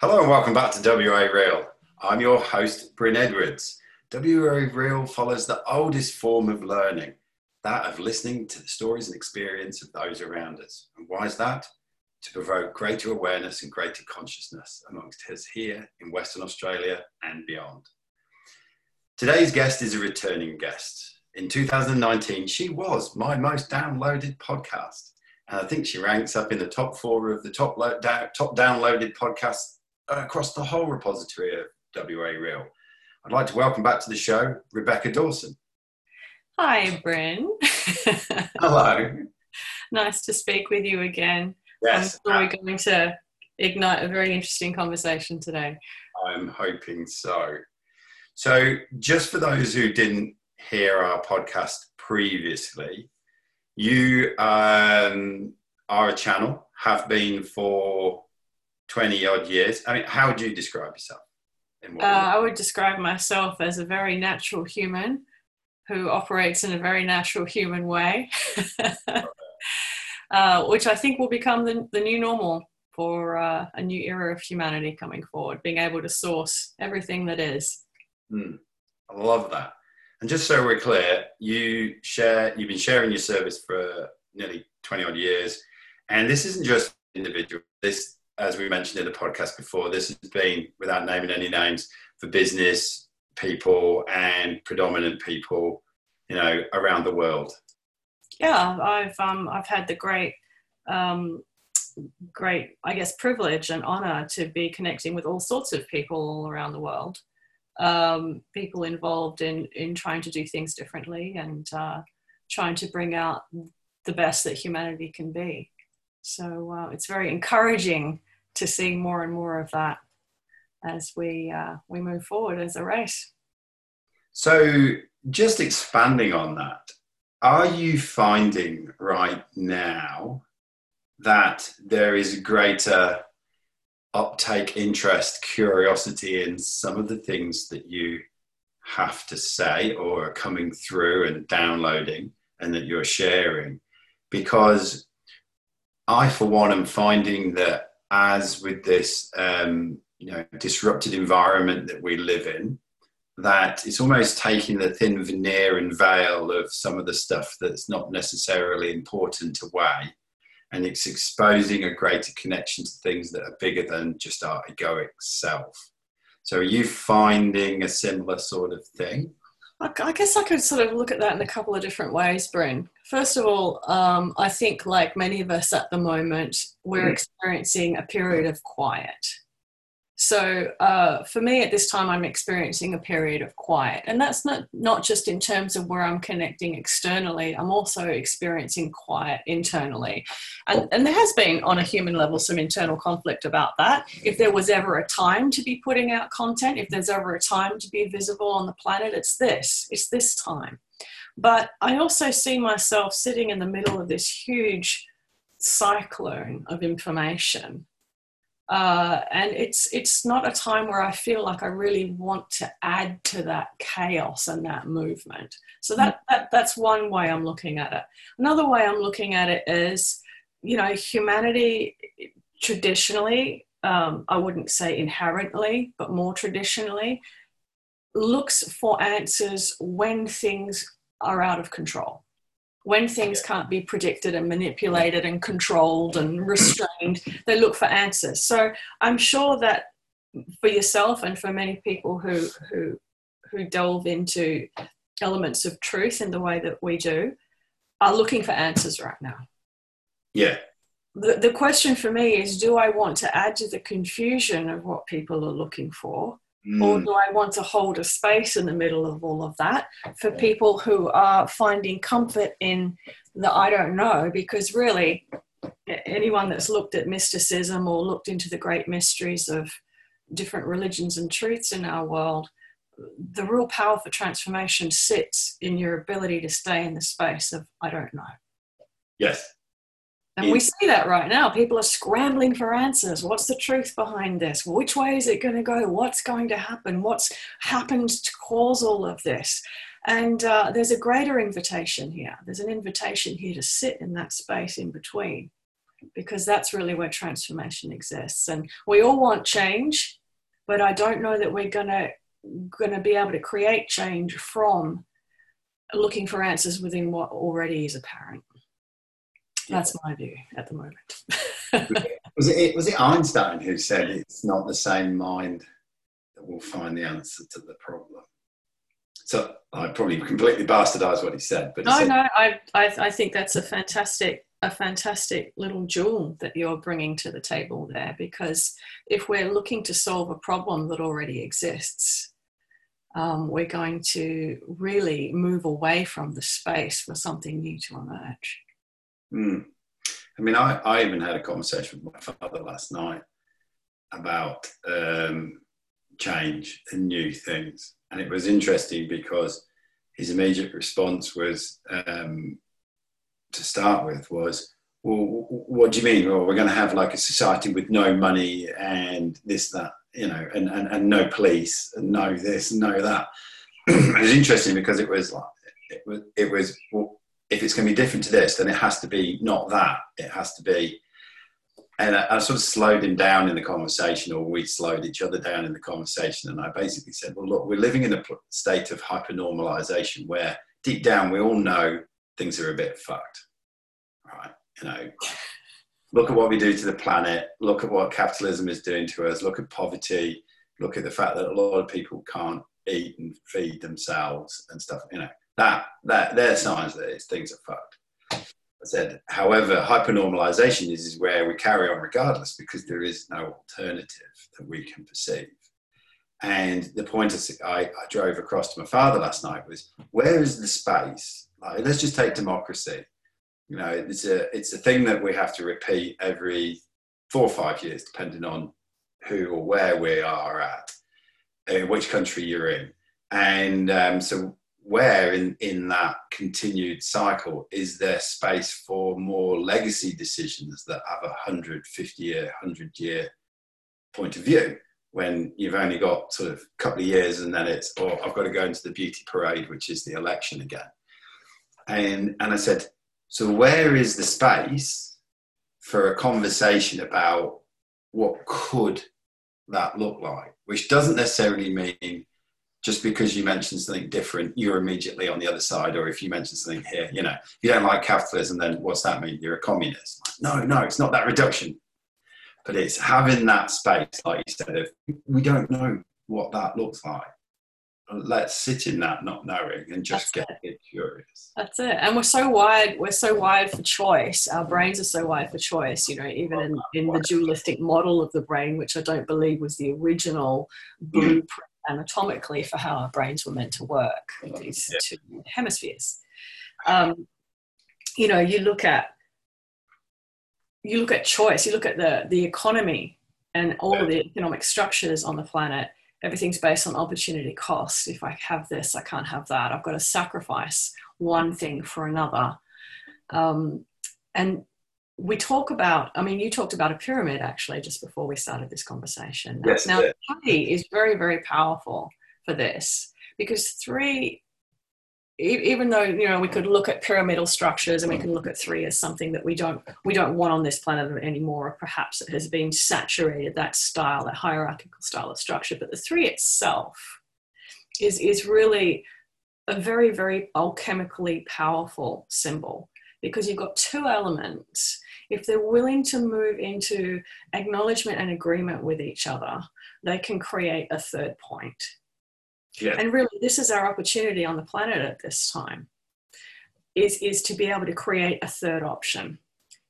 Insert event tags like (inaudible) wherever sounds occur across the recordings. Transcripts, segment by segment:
Hello and welcome back to WA Real. I'm your host, Bryn Edwards. WA Real follows the oldest form of learning, that of listening to the stories and experience of those around us. And why is that? To provoke greater awareness and greater consciousness amongst us here in Western Australia and beyond. Today's guest is a returning guest. In 2019, she was my most downloaded podcast. And I think she ranks up in the top four of the top, lo- da- top downloaded podcasts across the whole repository of WA Real. I'd like to welcome back to the show Rebecca Dawson. Hi, Bryn. (laughs) Hello. nice to speak with you again. Yes, I'm sure we're going to ignite a very interesting conversation today. I'm hoping so. So, just for those who didn't hear our podcast previously, you um, are a channel, have been for 20 odd years. I mean, how would you describe yourself? Uh, I would describe myself as a very natural human who operates in a very natural human way, (laughs) uh, which I think will become the, the new normal for uh, a new era of humanity coming forward, being able to source everything that is. Mm, I love that. And just so we're clear, you share, you've been sharing your service for nearly 20 odd years. And this isn't just individual. This, as we mentioned in the podcast before, this has been, without naming any names, for business people and predominant people, you know, around the world. Yeah, I've um, I've had the great, um, great, I guess, privilege and honor to be connecting with all sorts of people all around the world. Um, people involved in in trying to do things differently and uh, trying to bring out the best that humanity can be. So uh, it's very encouraging to see more and more of that as we uh, we move forward as a race. So, just expanding on that, are you finding right now that there is greater uptake, interest, curiosity in some of the things that you have to say or are coming through and downloading and that you're sharing? Because I, for one, am finding that as with this um, you know disrupted environment that we live in that it's almost taking the thin veneer and veil of some of the stuff that's not necessarily important away. And it's exposing a greater connection to things that are bigger than just our egoic self. So are you finding a similar sort of thing? I guess I could sort of look at that in a couple of different ways, Bryn. First of all, um, I think, like many of us at the moment, we're mm. experiencing a period of quiet. So uh, for me at this time, I'm experiencing a period of quiet, and that's not not just in terms of where I'm connecting externally. I'm also experiencing quiet internally, and and there has been on a human level some internal conflict about that. If there was ever a time to be putting out content, if there's ever a time to be visible on the planet, it's this. It's this time. But I also see myself sitting in the middle of this huge cyclone of information uh, and it's it's not a time where I feel like I really want to add to that chaos and that movement. So that, that that's one way I'm looking at it. Another way I'm looking at it is, you know, humanity traditionally, um, I wouldn't say inherently, but more traditionally, looks for answers when things are out of control when things can't be predicted and manipulated and controlled and restrained, they look for answers. So I'm sure that for yourself and for many people who who who delve into elements of truth in the way that we do are looking for answers right now. Yeah. The, the question for me is do I want to add to the confusion of what people are looking for? Mm. Or do I want to hold a space in the middle of all of that for people who are finding comfort in the I don't know? Because really, anyone that's looked at mysticism or looked into the great mysteries of different religions and truths in our world, the real power for transformation sits in your ability to stay in the space of I don't know. Yes. And we see that right now. People are scrambling for answers. What's the truth behind this? Which way is it going to go? What's going to happen? What's happened to cause all of this? And uh, there's a greater invitation here. There's an invitation here to sit in that space in between because that's really where transformation exists. And we all want change, but I don't know that we're gonna gonna be able to create change from looking for answers within what already is apparent. That's my view at the moment. (laughs) was it was it Einstein who said it's not the same mind that will find the answer to the problem? So I probably completely bastardized what he said, but he no, said, no, I, I I think that's a fantastic a fantastic little jewel that you're bringing to the table there because if we're looking to solve a problem that already exists, um, we're going to really move away from the space for something new to emerge. Mm. I mean, I, I even had a conversation with my father last night about um, change and new things. And it was interesting because his immediate response was um, to start with was, well, what do you mean? Well, we're going to have like a society with no money and this, that, you know, and, and, and no police and no this, no that. (clears throat) it was interesting because it was like, it was, it was well, if it's going to be different to this, then it has to be not that. It has to be. And I, I, sort of slowed him down in the conversation, or we slowed each other down in the conversation. And I basically said, well, look, we're living in a state of hypernormalization where deep down we all know things are a bit fucked. Right? You know, look at what we do to the planet, look at what capitalism is doing to us, look at poverty, look at the fact that a lot of people can't eat and feed themselves and stuff, you know that that they're signs that things are fucked. I said, however, hypernormalization is, is where we carry on regardless because there is no alternative that we can perceive. And the point I, I drove across to my father last night was, where is the space? Like, let's just take democracy. You know, it's a it's a thing that we have to repeat every four or five years, depending on who or where we are at, uh, which country you're in. And um, so where in, in that continued cycle is there space for more legacy decisions that have a 150 year 100 year point of view? When you've only got sort of a couple of years and then it's oh i've got to go into the beauty parade which is the election again. And and i said so where is the space for a conversation about what could that look like? Which doesn't necessarily mean just because you mention something different, you're immediately on the other side. Or if you mention something here, you know, if you don't like capitalism, then what's that mean? You're a communist. No, no, it's not that reduction. But it's having that space, like you said, of we don't know what that looks like. Let's sit in that not knowing and just That's get curious. That's it. And we're so wired, we're so wired for choice. Our brains are so wired for choice, you know, even in, in the dualistic model of the brain, which I don't believe was the original mm. blueprint anatomically for how our brains were meant to work, these yeah. two hemispheres. Um, you know, you look at you look at choice, you look at the the economy and all of the economic structures on the planet. Everything's based on opportunity cost. If I have this, I can't have that. I've got to sacrifice one thing for another. Um, and we talk about, I mean, you talked about a pyramid actually just before we started this conversation. Yes, now, three is very, very powerful for this because three, even though you know we could look at pyramidal structures and we can look at three as something that we don't we don't want on this planet anymore, or perhaps it has been saturated that style, that hierarchical style of structure. But the three itself is is really a very, very alchemically powerful symbol because you've got two elements if they're willing to move into acknowledgement and agreement with each other, they can create a third point. Yeah. And really, this is our opportunity on the planet at this time, is, is to be able to create a third option.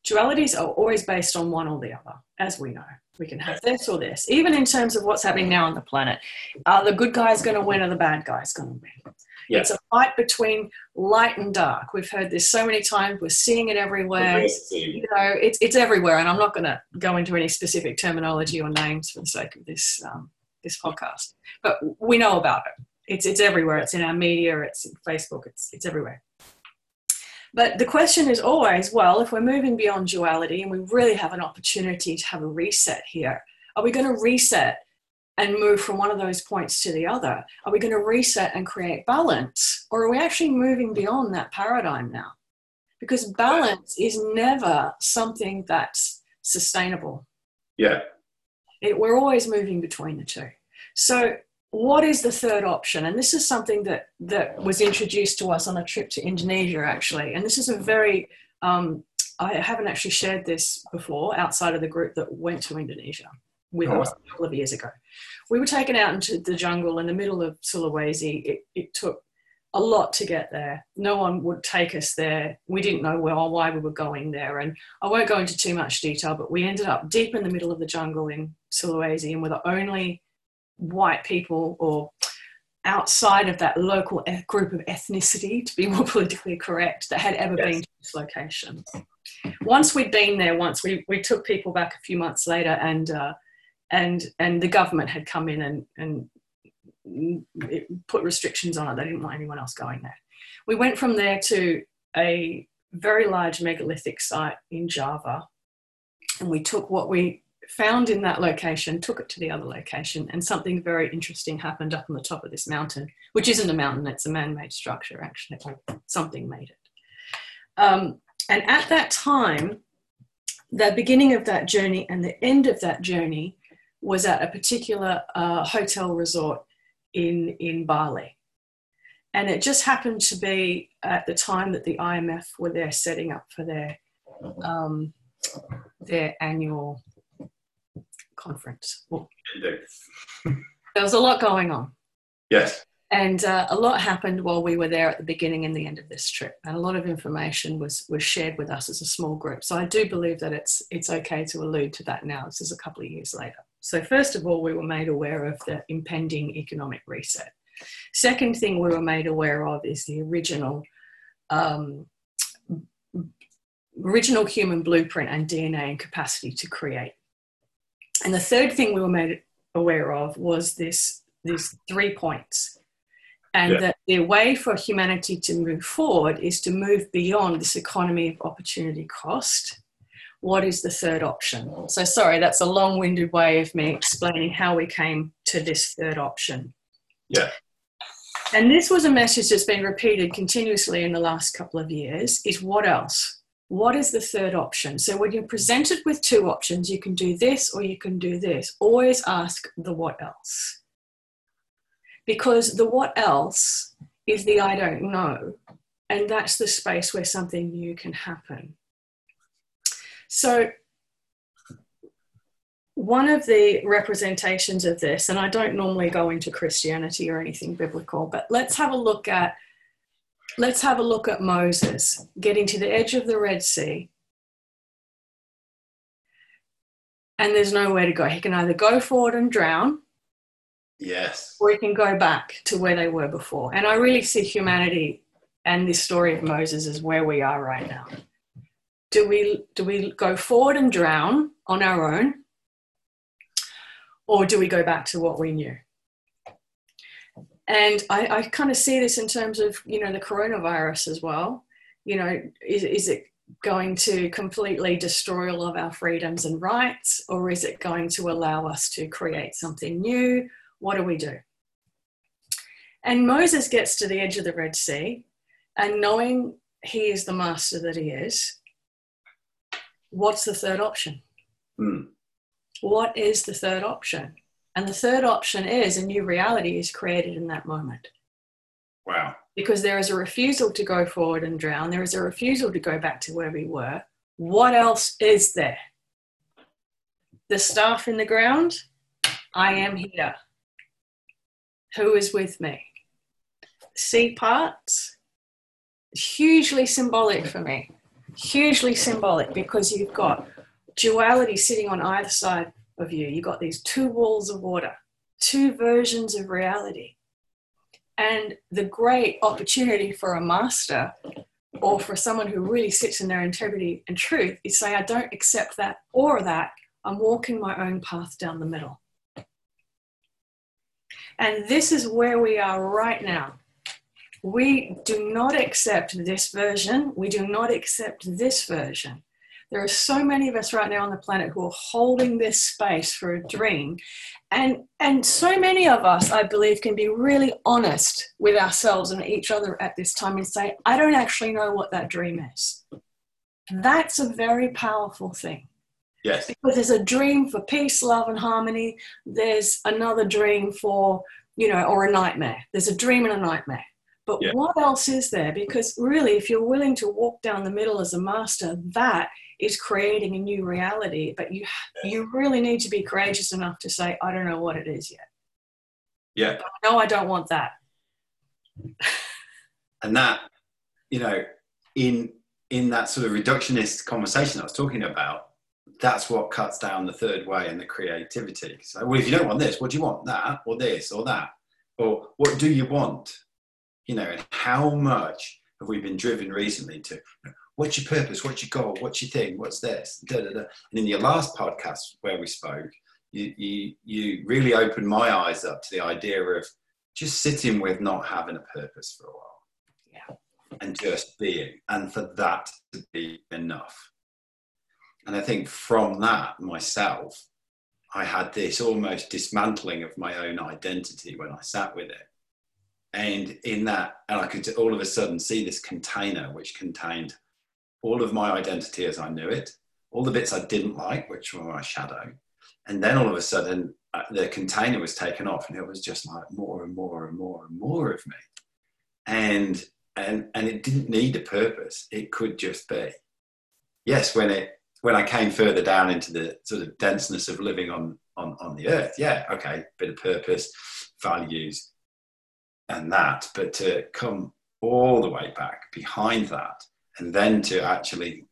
Dualities are always based on one or the other, as we know. We can have this or this, even in terms of what's happening now on the planet. Are the good guys going to win or the bad guys going to win? Yeah. It's a fight between light and dark. We've heard this so many times. We're seeing it everywhere. You know, it's it's everywhere. And I'm not going to go into any specific terminology or names for the sake of this um, this podcast, but we know about it. It's it's everywhere. It's in our media. It's in Facebook. It's it's everywhere. But the question is always, well, if we're moving beyond duality and we really have an opportunity to have a reset here, are we going to reset and move from one of those points to the other? Are we going to reset and create balance? Or are we actually moving beyond that paradigm now? because balance is never something that's sustainable. Yeah. It, we're always moving between the two. So, what is the third option? And this is something that that was introduced to us on a trip to Indonesia, actually. And this is a very um, I haven't actually shared this before outside of the group that went to Indonesia with oh. us a couple of years ago. We were taken out into the jungle in the middle of Sulawesi. It, it took a lot to get there. No one would take us there. We didn't know where or why we were going there. And I won't go into too much detail, but we ended up deep in the middle of the jungle in Sulawesi and we're the only white people or outside of that local group of ethnicity, to be (laughs) more politically correct, that had ever yes. been to this location. Once we'd been there, once we, we took people back a few months later, and uh, and and the government had come in and and put restrictions on it. They didn't want anyone else going there. We went from there to a very large megalithic site in Java, and we took what we found in that location, took it to the other location, and something very interesting happened up on the top of this mountain, which isn't a mountain, it's a man made structure, actually. Something made it. Um, and at that time, the beginning of that journey and the end of that journey was at a particular uh, hotel resort in, in Bali. And it just happened to be at the time that the IMF were there setting up for their, um, their annual conference. Well, there was a lot going on. Yes. And uh, a lot happened while we were there at the beginning and the end of this trip, and a lot of information was was shared with us as a small group. So I do believe that it's it's okay to allude to that now. This is a couple of years later. So first of all, we were made aware of the impending economic reset. Second thing we were made aware of is the original um, original human blueprint and DNA and capacity to create and the third thing we were made aware of was this these three points. And yeah. that the way for humanity to move forward is to move beyond this economy of opportunity cost. What is the third option? So, sorry, that's a long winded way of me explaining how we came to this third option. Yeah. And this was a message that's been repeated continuously in the last couple of years is what else? What is the third option? So when you're presented with two options, you can do this or you can do this. Always ask the what else. Because the what else is the I don't know. And that's the space where something new can happen. So, one of the representations of this, and I don't normally go into Christianity or anything biblical, but let's have a look at let's have a look at Moses getting to the edge of the Red Sea. And there's nowhere to go. He can either go forward and drown. Yes. Or he can go back to where they were before. And I really see humanity and this story of Moses as where we are right now. Do we do we go forward and drown on our own? Or do we go back to what we knew? And I, I kind of see this in terms of, you know, the coronavirus as well. You know, is, is it going to completely destroy all of our freedoms and rights, or is it going to allow us to create something new? What do we do? And Moses gets to the edge of the Red Sea, and knowing he is the master that he is, what's the third option? Hmm. What is the third option? And the third option is a new reality is created in that moment. Wow. Because there is a refusal to go forward and drown, there is a refusal to go back to where we were. What else is there? The staff in the ground, I am here. Who is with me? Sea parts, hugely symbolic for me. Hugely symbolic because you've got duality sitting on either side of you. You've got these two walls of water, two versions of reality. And the great opportunity for a master or for someone who really sits in their integrity and truth is say, I don't accept that or that. I'm walking my own path down the middle. And this is where we are right now. We do not accept this version. We do not accept this version. There are so many of us right now on the planet who are holding this space for a dream. And, and so many of us, I believe, can be really honest with ourselves and each other at this time and say, I don't actually know what that dream is. That's a very powerful thing. Yes. Because there's a dream for peace, love, and harmony. There's another dream for, you know, or a nightmare. There's a dream and a nightmare. But yeah. what else is there? Because really, if you're willing to walk down the middle as a master, that is creating a new reality. But you you really need to be courageous enough to say, I don't know what it is yet. Yeah. No, I don't want that. (laughs) and that, you know, in in that sort of reductionist conversation I was talking about, that's what cuts down the third way and the creativity. So, well, if you don't want this, what do you want? That or this or that? Or what do you want? You know, and how much have we been driven recently to what's your purpose? What's your goal? What's your thing? What's this? Da, da, da. And in your last podcast where we spoke, you, you, you really opened my eyes up to the idea of just sitting with not having a purpose for a while. Yeah. And just being, and for that to be enough and I think from that myself, I had this almost dismantling of my own identity when I sat with it. And in that, and I could all of a sudden see this container which contained all of my identity as I knew it, all the bits I didn't like, which were my shadow. And then all of a sudden, uh, the container was taken off, and it was just like more and more and more and more of me. And and and it didn't need a purpose; it could just be. Yes, when it when I came further down into the sort of denseness of living on on, on the earth, yeah, okay, bit of purpose, values, and that, but to come all the way back behind that, and then to actually,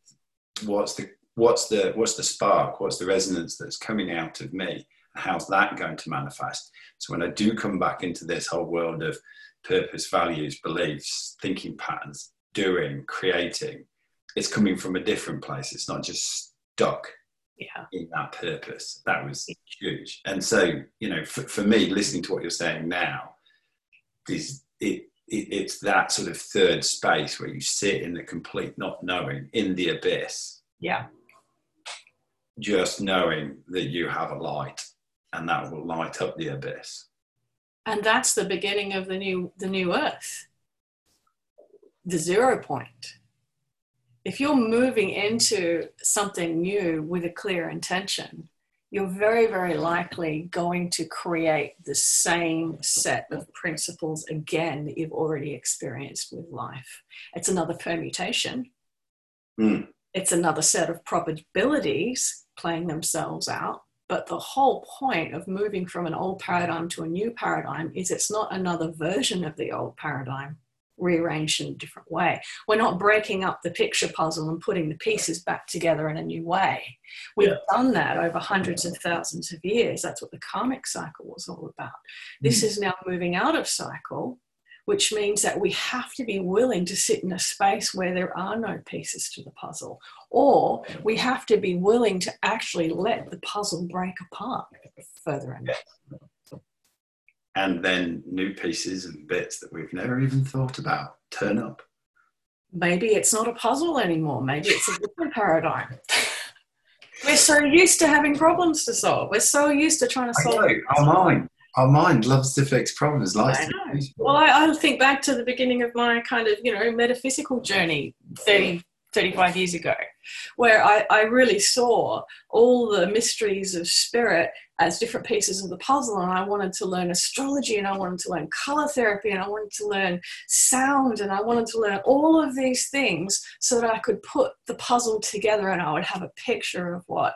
what's the what's the what's the spark? What's the resonance that's coming out of me? How's that going to manifest? So when I do come back into this whole world of purpose, values, beliefs, thinking patterns, doing, creating, it's coming from a different place. It's not just stuck yeah. in that purpose. That was huge. And so, you know, for, for me, listening to what you're saying now, is it, it, it's that sort of third space where you sit in the complete not knowing, in the abyss. Yeah. Just knowing that you have a light and that will light up the abyss. And that's the beginning of the new the new earth. The zero point if you're moving into something new with a clear intention, you're very, very likely going to create the same set of principles again that you've already experienced with life. It's another permutation, mm. it's another set of probabilities playing themselves out. But the whole point of moving from an old paradigm to a new paradigm is it's not another version of the old paradigm rearranged in a different way. We're not breaking up the picture puzzle and putting the pieces back together in a new way. We've yeah. done that over hundreds of thousands of years. That's what the karmic cycle was all about. Mm. This is now moving out of cycle, which means that we have to be willing to sit in a space where there are no pieces to the puzzle, or we have to be willing to actually let the puzzle break apart further in. Yeah and then new pieces and bits that we've never even thought about turn up. Maybe it's not a puzzle anymore. Maybe it's a different paradigm. (laughs) We're so used to having problems to solve. We're so used to trying to solve. Our mind, our mind loves to fix problems. Likes I know. Well, I, I think back to the beginning of my kind of you know metaphysical journey 30, 35 years ago, where I, I really saw all the mysteries of spirit as different pieces of the puzzle. And I wanted to learn astrology and I wanted to learn color therapy and I wanted to learn sound and I wanted to learn all of these things so that I could put the puzzle together and I would have a picture of what,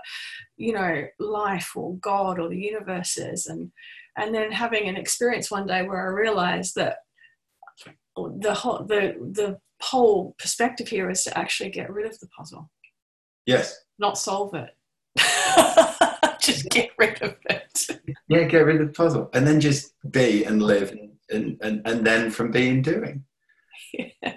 you know, life or God or the universe is. And, and then having an experience one day where I realized that the whole, the, the whole perspective here is to actually get rid of the puzzle. Yes. Not solve it. (laughs) just get rid of it. Yeah, get rid of the puzzle. And then just be and live and, and, and then from being doing. Yeah. (laughs)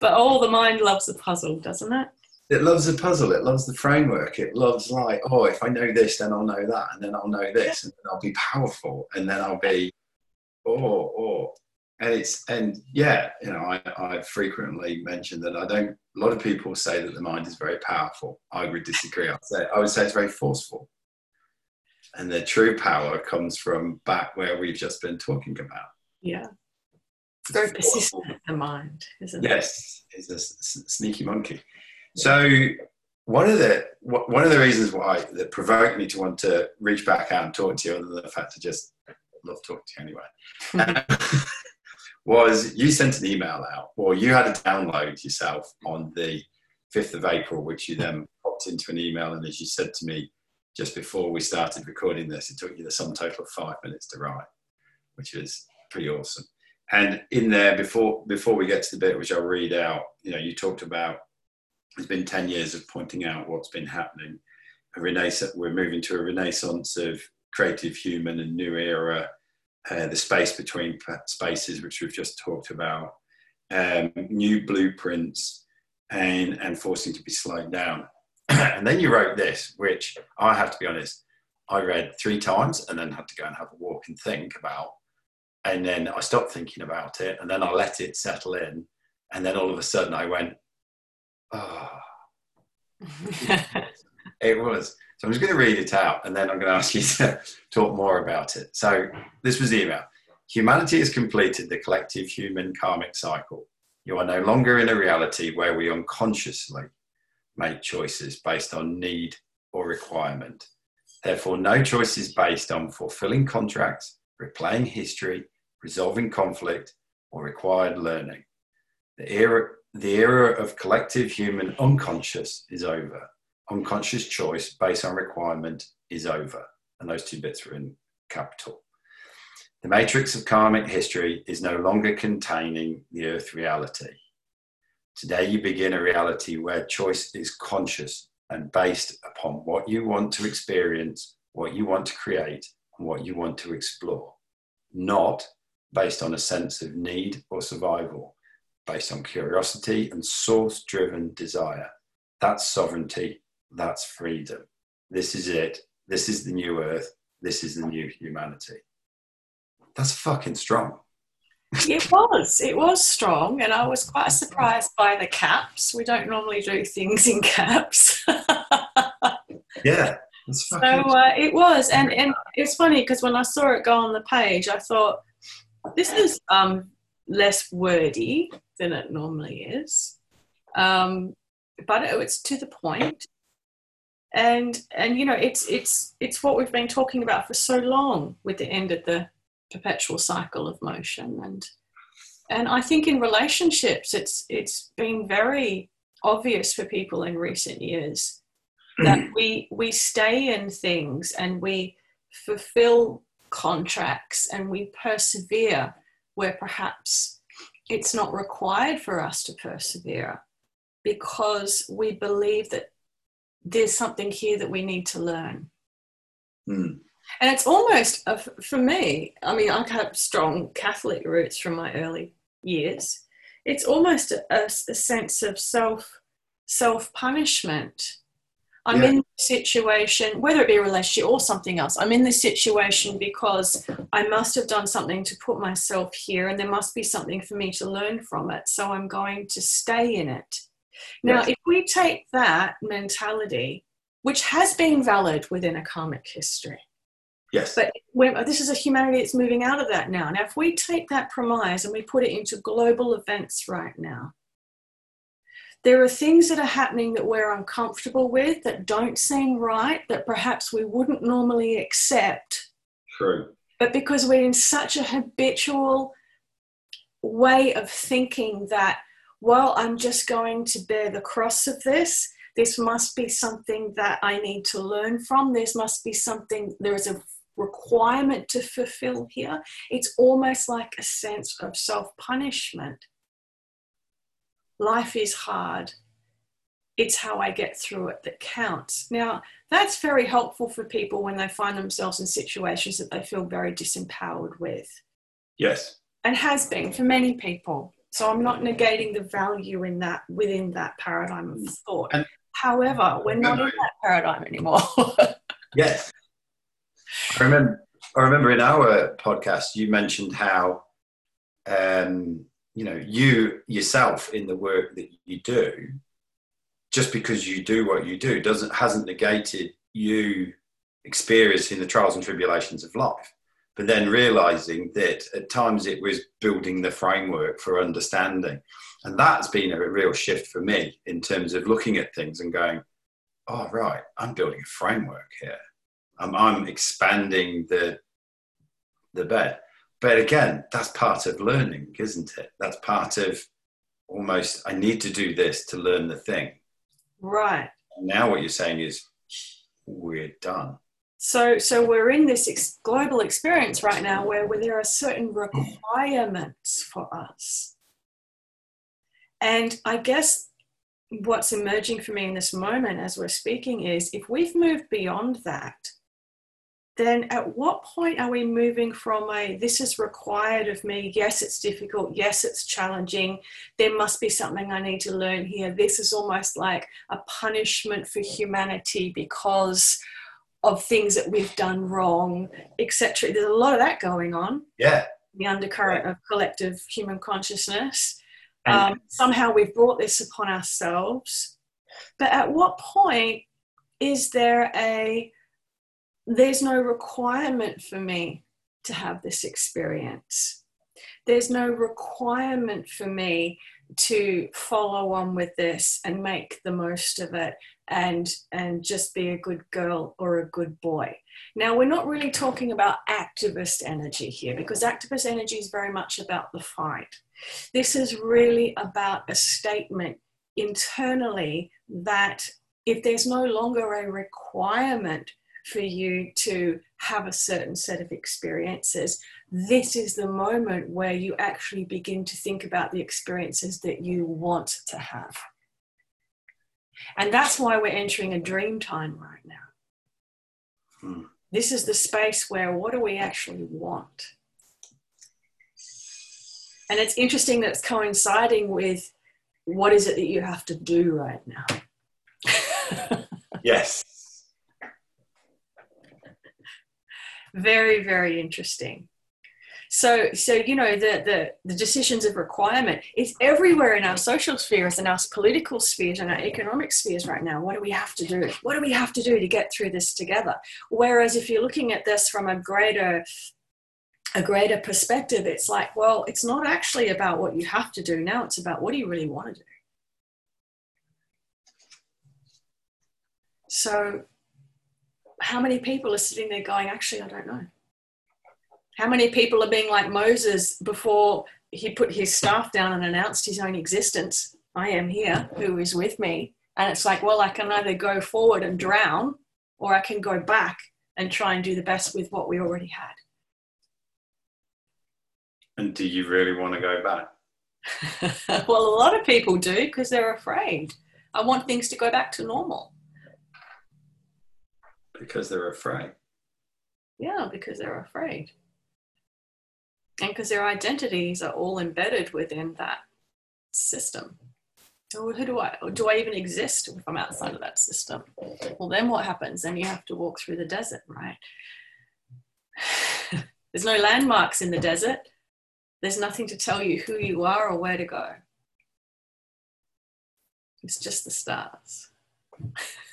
But all the mind loves the puzzle, doesn't it? It loves the puzzle. It loves the framework. It loves like, oh, if I know this, then I'll know that, and then I'll know this, and then I'll be powerful, and then I'll be, oh, oh, and it's and yeah, you know, I, I frequently mention that I don't. A lot of people say that the mind is very powerful. I would disagree. I'd say I would say it's very forceful, and the true power comes from back where we've just been talking about. Yeah, it's very persistent. The mind, isn't it? Yes, it's a sneaky monkey. So one of the one of the reasons why that provoked me to want to reach back out and talk to you, other than the fact I just love talking to you anyway. (laughs) Um, (laughs) was you sent an email out, or you had a download yourself on the 5th of April, which you then popped into an email. And as you said to me just before we started recording this, it took you the sum total of five minutes to write, which was pretty awesome. And in there, before before we get to the bit which I'll read out, you know, you talked about it's been 10 years of pointing out what's been happening. A renaissance, we're moving to a renaissance of creative human and new era uh, the space between spaces, which we've just talked about, um, new blueprints, and, and forcing to be slowed down. (clears throat) and then you wrote this, which I have to be honest, I read three times and then had to go and have a walk and think about. And then I stopped thinking about it and then I let it settle in. And then all of a sudden I went, oh. (laughs) it was. So I'm just going to read it out and then I'm going to ask you to (laughs) talk more about it. So this was the email. Humanity has completed the collective human karmic cycle. You are no longer in a reality where we unconsciously make choices based on need or requirement. Therefore, no choice is based on fulfilling contracts, replaying history, resolving conflict, or required learning. The era, the era of collective human unconscious is over unconscious choice based on requirement is over. And those two bits are in capital. The matrix of karmic history is no longer containing the earth reality. Today, you begin a reality where choice is conscious and based upon what you want to experience, what you want to create, and what you want to explore, not based on a sense of need or survival, based on curiosity and source driven desire. That's sovereignty that's freedom. This is it. This is the new earth. This is the new humanity. That's fucking strong. it was. It was strong, and I was quite surprised by the caps. We don't normally do things in caps. (laughs) yeah. So uh, it was, and and it's funny because when I saw it go on the page, I thought this is um, less wordy than it normally is, um, but it's to the point and and you know it's it's it's what we've been talking about for so long with the end of the perpetual cycle of motion. And and i think in relationships it's it's been very obvious for people in recent years mm. that we we stay in things and we fulfill contracts and we persevere where perhaps it's not required for us to persevere because we believe that there's something here that we need to learn. Mm. And it's almost, uh, for me, I mean, I have strong Catholic roots from my early years. It's almost a, a, a sense of self self punishment. I'm yeah. in this situation, whether it be a relationship or something else. I'm in this situation because I must have done something to put myself here, and there must be something for me to learn from it. So I'm going to stay in it. Now, yes. if we take that mentality, which has been valid within a karmic history, yes, but when, oh, this is a humanity that's moving out of that now. Now, if we take that premise and we put it into global events right now, there are things that are happening that we're uncomfortable with, that don't seem right, that perhaps we wouldn't normally accept. True. But because we're in such a habitual way of thinking that well, I'm just going to bear the cross of this. This must be something that I need to learn from. This must be something, there is a requirement to fulfill here. It's almost like a sense of self punishment. Life is hard. It's how I get through it that counts. Now, that's very helpful for people when they find themselves in situations that they feel very disempowered with. Yes. And has been for many people. So I'm not negating the value in that within that paradigm of thought. And, However, we're not in that paradigm anymore. (laughs) yes. I remember I remember in our podcast you mentioned how um, you know, you yourself in the work that you do, just because you do what you do, doesn't hasn't negated you experiencing the trials and tribulations of life. But then realizing that at times it was building the framework for understanding. And that's been a real shift for me in terms of looking at things and going, oh, right, I'm building a framework here. I'm, I'm expanding the, the bed. But again, that's part of learning, isn't it? That's part of almost, I need to do this to learn the thing. Right. Now, what you're saying is, we're done. So, so we're in this ex- global experience right now where, where there are certain requirements for us. And I guess what's emerging for me in this moment as we're speaking is if we've moved beyond that, then at what point are we moving from a this is required of me. Yes it's difficult. Yes it's challenging. There must be something i need to learn here. This is almost like a punishment for humanity because of things that we've done wrong etc there's a lot of that going on. Yeah. The undercurrent of collective human consciousness. Um, somehow we've brought this upon ourselves. But at what point is there a there's no requirement for me to have this experience. There's no requirement for me to follow on with this and make the most of it and and just be a good girl or a good boy. Now we're not really talking about activist energy here because activist energy is very much about the fight. This is really about a statement internally that if there's no longer a requirement for you to have a certain set of experiences, this is the moment where you actually begin to think about the experiences that you want to have. And that's why we're entering a dream time right now. Hmm. This is the space where what do we actually want? And it's interesting that it's coinciding with what is it that you have to do right now? (laughs) yes. Very very interesting. So so you know the, the the decisions of requirement is everywhere in our social spheres and our political spheres and our economic spheres right now. What do we have to do? What do we have to do to get through this together? Whereas if you're looking at this from a greater a greater perspective it's like well it's not actually about what you have to do now it's about what do you really want to do? So how many people are sitting there going, actually, I don't know? How many people are being like Moses before he put his staff down and announced his own existence? I am here, who is with me. And it's like, well, I can either go forward and drown, or I can go back and try and do the best with what we already had. And do you really want to go back? (laughs) well, a lot of people do because they're afraid. I want things to go back to normal. Because they're afraid. Yeah, because they're afraid. And because their identities are all embedded within that system. So who do I do I even exist if I'm outside of that system? Well then what happens? Then you have to walk through the desert, right? (sighs) There's no landmarks in the desert. There's nothing to tell you who you are or where to go. It's just the stars. (laughs)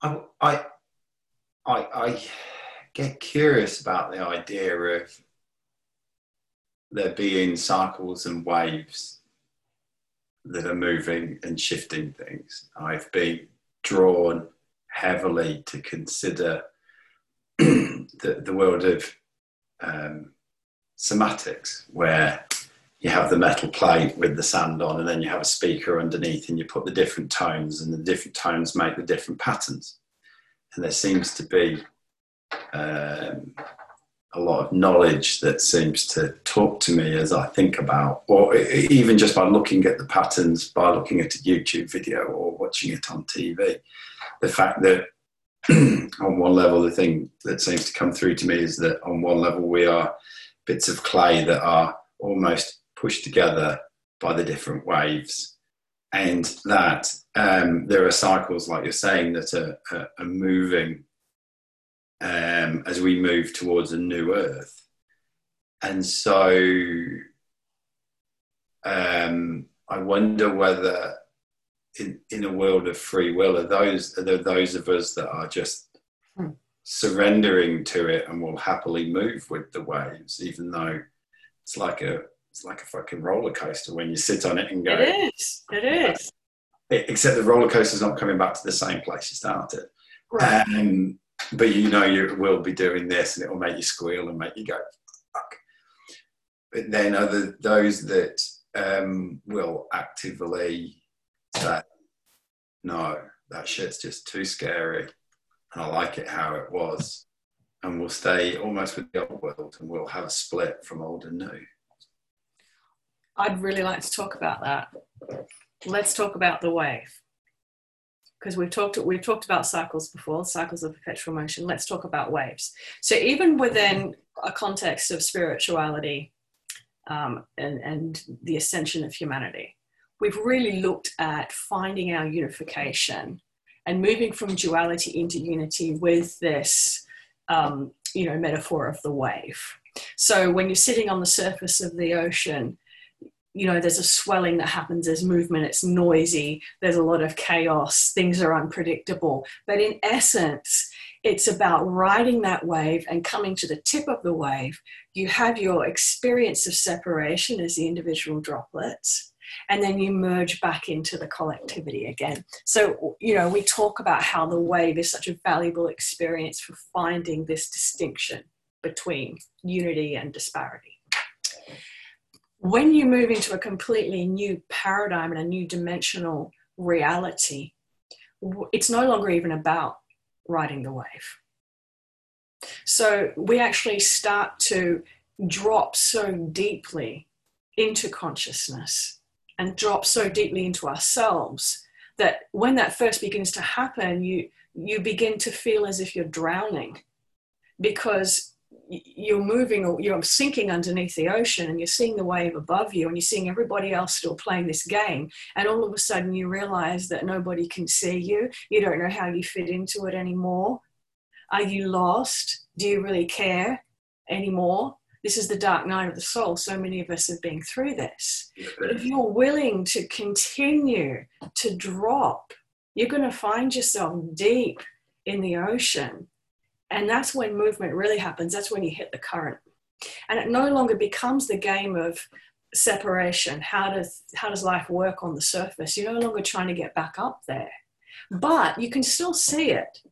I, I, I, get curious about the idea of there being cycles and waves that are moving and shifting things. I've been drawn heavily to consider (clears throat) the, the world of um, cymatics, where you have the metal plate with the sand on, and then you have a speaker underneath, and you put the different tones, and the different tones make the different patterns. And there seems to be um, a lot of knowledge that seems to talk to me as I think about, or even just by looking at the patterns, by looking at a YouTube video or watching it on TV. The fact that (clears throat) on one level, the thing that seems to come through to me is that on one level, we are bits of clay that are almost pushed together by the different waves. And that um, there are cycles, like you're saying, that are, are, are moving um, as we move towards a new earth. and so um, I wonder whether in, in a world of free will are those are there those of us that are just hmm. surrendering to it and will happily move with the waves even though it's like a it's like a fucking roller coaster when you sit on it and go it is. It is. Except the roller coaster's not coming back to the same place you started right. Um, but you know you will be doing this and it will make you squeal and make you go fuck. But then other those that um, will actively say no that shit's just too scary. And i like it how it was. And we'll stay almost with the old world and we'll have a split from old and new i'd really like to talk about that. Let's talk about the wave. Because we've talked we've talked about cycles before cycles of perpetual motion. Let's talk about waves. So even within a context of spirituality um, and, and the ascension of humanity we've really looked at finding our unification and moving from duality into unity with this um, you know metaphor of the wave. So when you're sitting on the surface of the ocean you know there's a swelling that happens there's movement it's noisy there's a lot of chaos things are unpredictable. But in essence it's about riding that wave and coming to the tip of the wave. You have your experience of separation as the individual droplets and then you merge back into the collectivity again. So you know we talk about how the wave is such a valuable experience for finding this distinction between unity and disparity when you move into a completely new paradigm and a new dimensional reality, it's no longer even about riding the wave. So we actually start to drop so deeply into consciousness and drop so deeply into ourselves that when that first begins to happen, you you begin to feel as if you're drowning because you're moving or you're sinking underneath the ocean and you're seeing the wave above you and you're seeing everybody else still playing this game. And all of a sudden you realize that nobody can see you. You don't know how you fit into it anymore. Are you lost? Do you really care anymore? This is the dark night of the soul. So many of us have been through this. But if you're willing to continue to drop you're going to find yourself deep in the ocean and that's when movement really happens. That's when you hit the current. And it no longer becomes the game of separation. How does, how does life work on the surface? You're no longer trying to get back up there. But you can still see it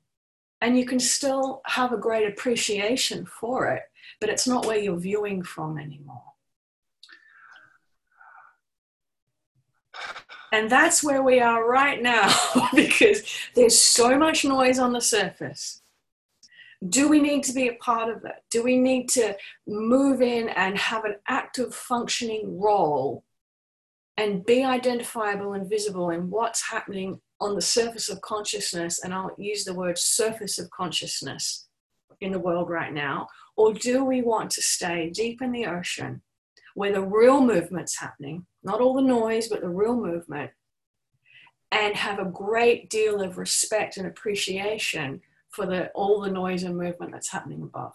and you can still have a great appreciation for it, but it's not where you're viewing from anymore. And that's where we are right now (laughs) because there's so much noise on the surface do we need to be a part of it? Do we need to move in and have an active functioning role and be identifiable and visible in what's happening on the surface of consciousness? And I'll use the word surface of consciousness in the world right now. Or do we want to stay deep in the ocean where the real movement's happening, not all the noise, but the real movement, and have a great deal of respect and appreciation for the all the noise and movement that's happening above.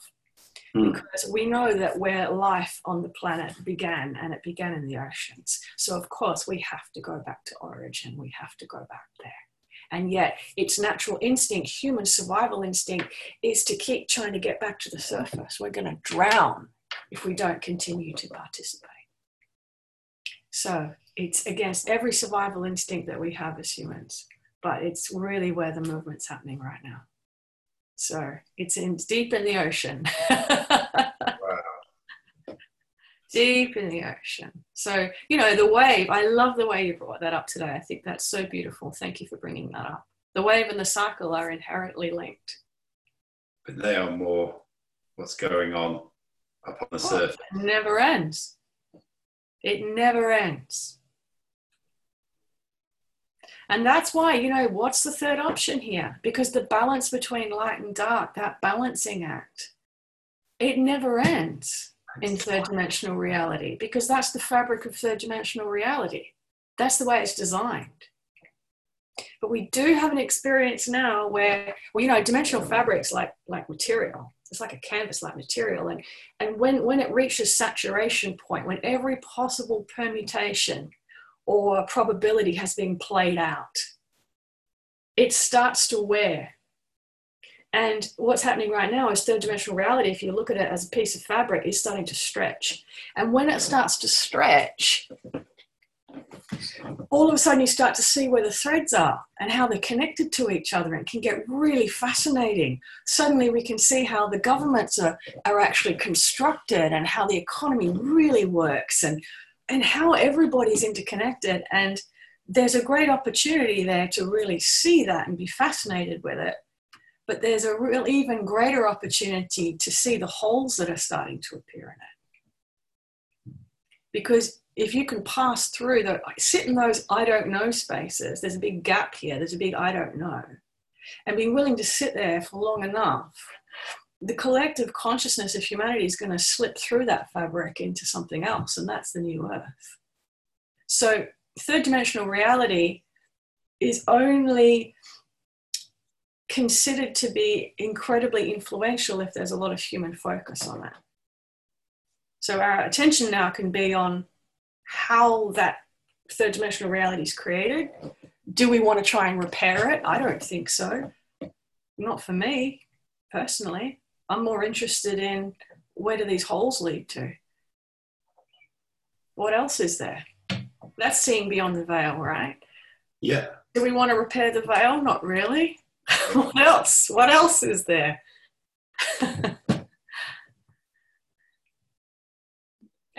Mm. Because we know that where life on the planet began, and it began in the oceans. So, of course, we have to go back to origin. We have to go back there. And yet, its natural instinct, human survival instinct, is to keep trying to get back to the surface. We're going to drown if we don't continue to participate. So, it's against every survival instinct that we have as humans, but it's really where the movement's happening right now. So it's in deep in the ocean. wow. Deep in the ocean. So, you know, the wave, I love the way you brought that up today. I think that's so beautiful. Thank you for bringing that up. The wave and the cycle are inherently linked. But they are more what's going on up on the oh, surface. It never ends. It never ends. And that's why, you know, what's the third option here? Because the balance between light and dark, that balancing act, it never ends in third dimensional reality because that's the fabric of third dimensional reality. That's the way it's designed. But we do have an experience now where, well, you know, dimensional fabrics like like material. It's like a canvas like material. And, and when, when it reaches saturation point, when every possible permutation or probability has been played out, it starts to wear. And what's happening right now is third dimensional reality, if you look at it as a piece of fabric, is starting to stretch. And when it starts to stretch, all of a sudden you start to see where the threads are and how they're connected to each other and can get really fascinating suddenly we can see how the governments are, are actually constructed and how the economy really works and and how everybody's interconnected. And there's a great opportunity there to really see that and be fascinated with it. But there's a real even greater opportunity to see the holes that are starting to appear in it. Because if you can pass through the sit in those I don't know spaces, there's a big gap here, there's a big I don't know, and being willing to sit there for long enough, the collective consciousness of humanity is going to slip through that fabric into something else, and that's the new earth. So, third dimensional reality is only considered to be incredibly influential if there's a lot of human focus on it. So, our attention now can be on how that third dimensional reality is created. Do we want to try and repair it? I don't think so. Not for me, personally. I'm more interested in where do these holes lead to? What else is there? That's seeing beyond the veil, right? Yeah. Do we want to repair the veil? Not really. (laughs) what else? What else is there? (laughs)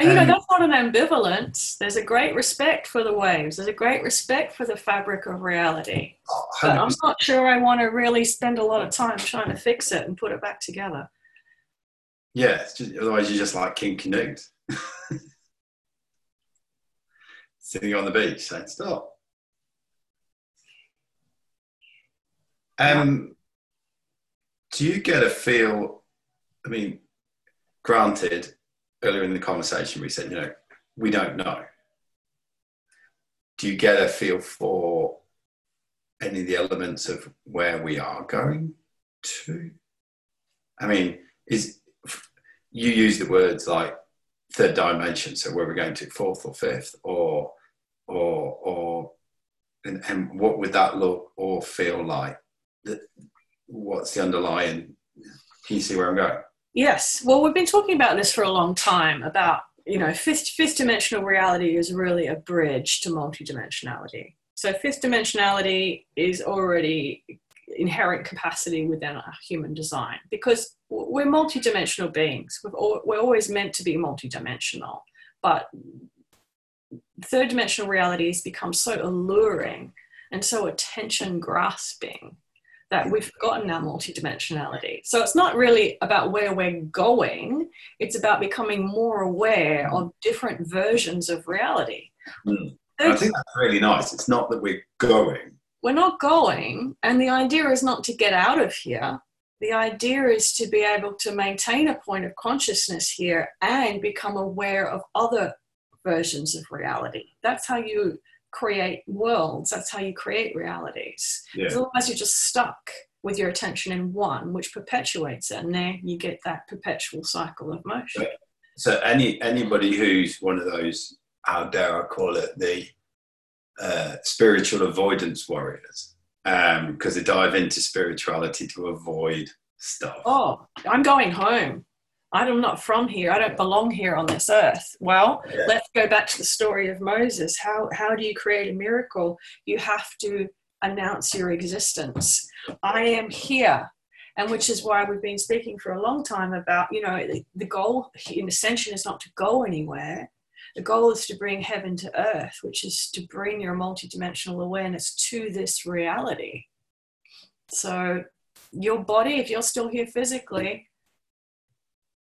And you know, that's not an ambivalence. There's a great respect for the waves. There's a great respect for the fabric of reality. But I'm not sure I want to really spend a lot of time trying to fix it and put it back together. Yeah, just, otherwise you're just like King Canute. (laughs) Sitting on the beach saying, stop. Um, do you get a feel, I mean, granted, earlier in the conversation we said, you know, we don't know. Do you get a feel for any of the elements of where we are going to? I mean, is you use the words like third dimension, so where we're going to fourth or fifth, or or or and, and what would that look or feel like? What's the underlying? Can you see where I'm going? Yes. Well, we've been talking about this for a long time about, you know, fifth, fifth dimensional reality is really a bridge to multidimensionality. So, fifth dimensionality is already inherent capacity within our human design because we're multidimensional beings. All, we're always meant to be multidimensional, but third dimensional reality has become so alluring and so attention grasping that we've forgotten our multidimensionality. So it's not really about where we're going, it's about becoming more aware of different versions of reality. Mm. I think that's really nice. It's not that we're going. We're not going, and the idea is not to get out of here. The idea is to be able to maintain a point of consciousness here and become aware of other versions of reality. That's how you create worlds. That's how you create realities. Yeah. Otherwise, you're just stuck with your attention in one, which perpetuates it, and there you get that perpetual cycle of motion. So, any anybody who's one of those, how dare I call it, the uh, spiritual avoidance warriors, because um, they dive into spirituality to avoid stuff. Oh, I'm going home. I'm not from here. I don't belong here on this earth. Well, yeah. let's go back to the story of Moses. How, how do you create a miracle? You have to announce your existence. I am here. And which is why we've been speaking for a long time about, you know, the, the goal in ascension is not to go anywhere. The goal is to bring heaven to earth, which is to bring your multidimensional awareness to this reality. So, your body, if you're still here physically,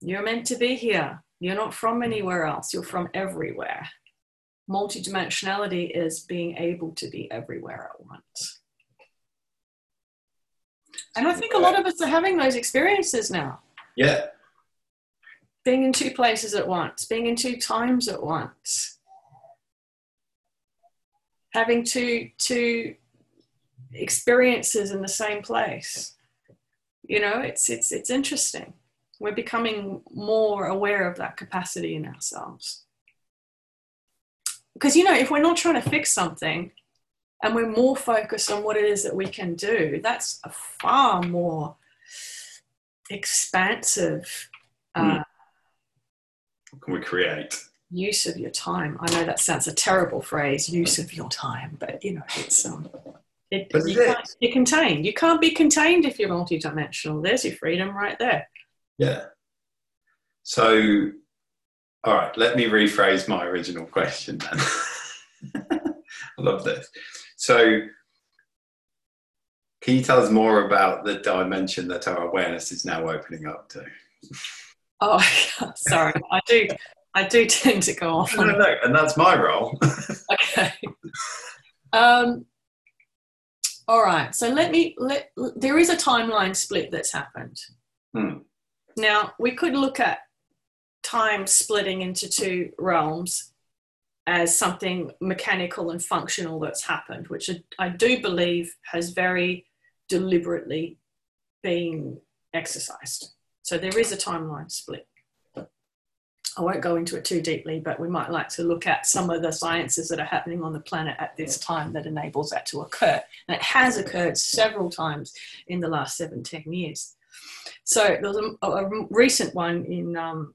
you're meant to be here. You're not from anywhere else, you're from everywhere. Multidimensionality is being able to be everywhere at once. And I think a lot of us are having those experiences now. Yeah. Being in two places at once, being in two times at once, having to to experiences in the same place. You know, it's it's it's interesting. We're becoming more aware of that capacity in ourselves. Because you know, if we're not trying to fix something and we're more focused on what it is that we can do, that's a far more expansive uh, mm. what can we create use of your time. I know that sounds a terrible phrase, use of your time, but you know, it's um, it, you it. can't be contained. You can't be contained if you're multidimensional. There's your freedom right there. Yeah. So, all right, let me rephrase my original question then. (laughs) I love this. So, can you tell us more about the dimension that our awareness is now opening up to? Oh, (laughs) sorry. I do. I do tend to go off. No, no, no, and that's my role. (laughs) okay. Um, all right. So let me let. There is a timeline split that's happened. Hmm. Now we could look at time splitting into two realms as something mechanical and functional that's happened, which I do believe has very deliberately been exercised. So there is a timeline split. I won't go into it too deeply, but we might like to look at some of the sciences that are happening on the planet at this time that enables that to occur. And it has occurred several times in the last seven, ten years. So there was a, a recent one in um,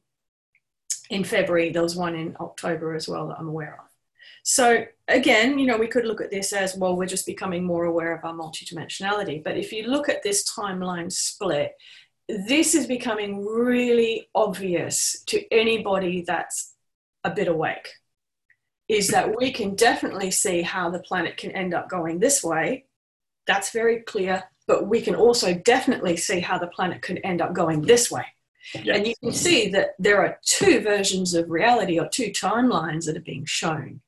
in February. There was one in October as well that I'm aware of. So again, you know, we could look at this as well. We're just becoming more aware of our multidimensionality. But if you look at this timeline split, this is becoming really obvious to anybody that's a bit awake is that we can definitely see how the planet can end up going this way. That's very clear. But we can also definitely see how the planet could end up going this way. And you can see that there are two versions of reality or two timelines that are being shown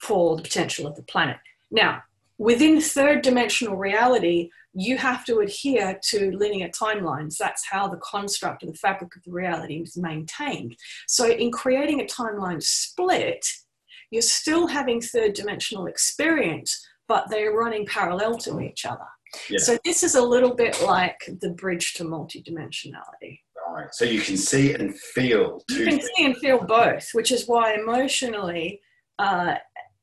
for the potential of the planet. Now, within third dimensional reality, you have to adhere to linear timelines. That's how the construct of the fabric of the reality is maintained. So, in creating a timeline split, you're still having third dimensional experience, but they're running parallel to each other. Yeah. So, this is a little bit like the bridge to multidimensionality. Right. So, you can see and feel. You can things. see and feel both, which is why emotionally, uh,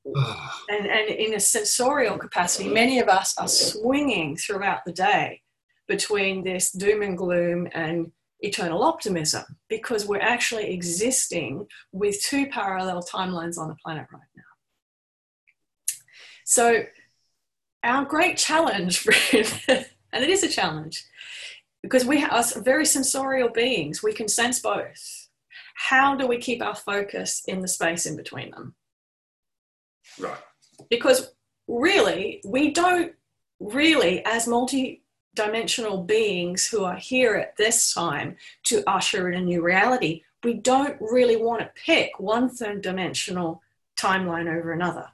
(sighs) and, and in a sensorial capacity, many of us are swinging throughout the day between this doom and gloom and eternal optimism because we're actually existing with two parallel timelines on the planet right now. So, our great challenge, (laughs) and it is a challenge, because we are very sensorial beings, we can sense both. How do we keep our focus in the space in between them? Right. Because really, we don't really, as multi dimensional beings who are here at this time to usher in a new reality, we don't really want to pick one third dimensional timeline over another.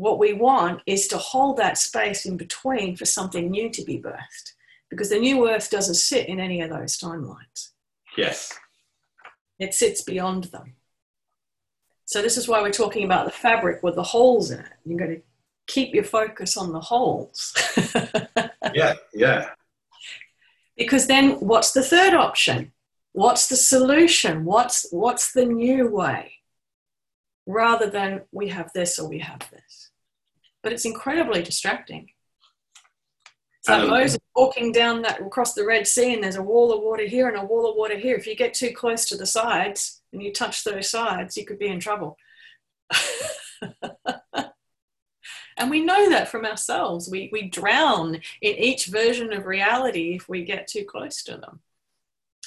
What we want is to hold that space in between for something new to be birthed, because the new earth doesn't sit in any of those timelines. Yes. It sits beyond them. So this is why we're talking about the fabric with the holes in it. You're going to keep your focus on the holes. (laughs) yeah, yeah. Because then what's the third option? What's the solution? What's what's the new way? Rather than we have this or we have this. But it's incredibly distracting. It's like Moses walking down that across the Red Sea and there's a wall of water here and a wall of water here. If you get too close to the sides, and you touch those sides, you could be in trouble. (laughs) and we know that from ourselves. We, we drown in each version of reality if we get too close to them.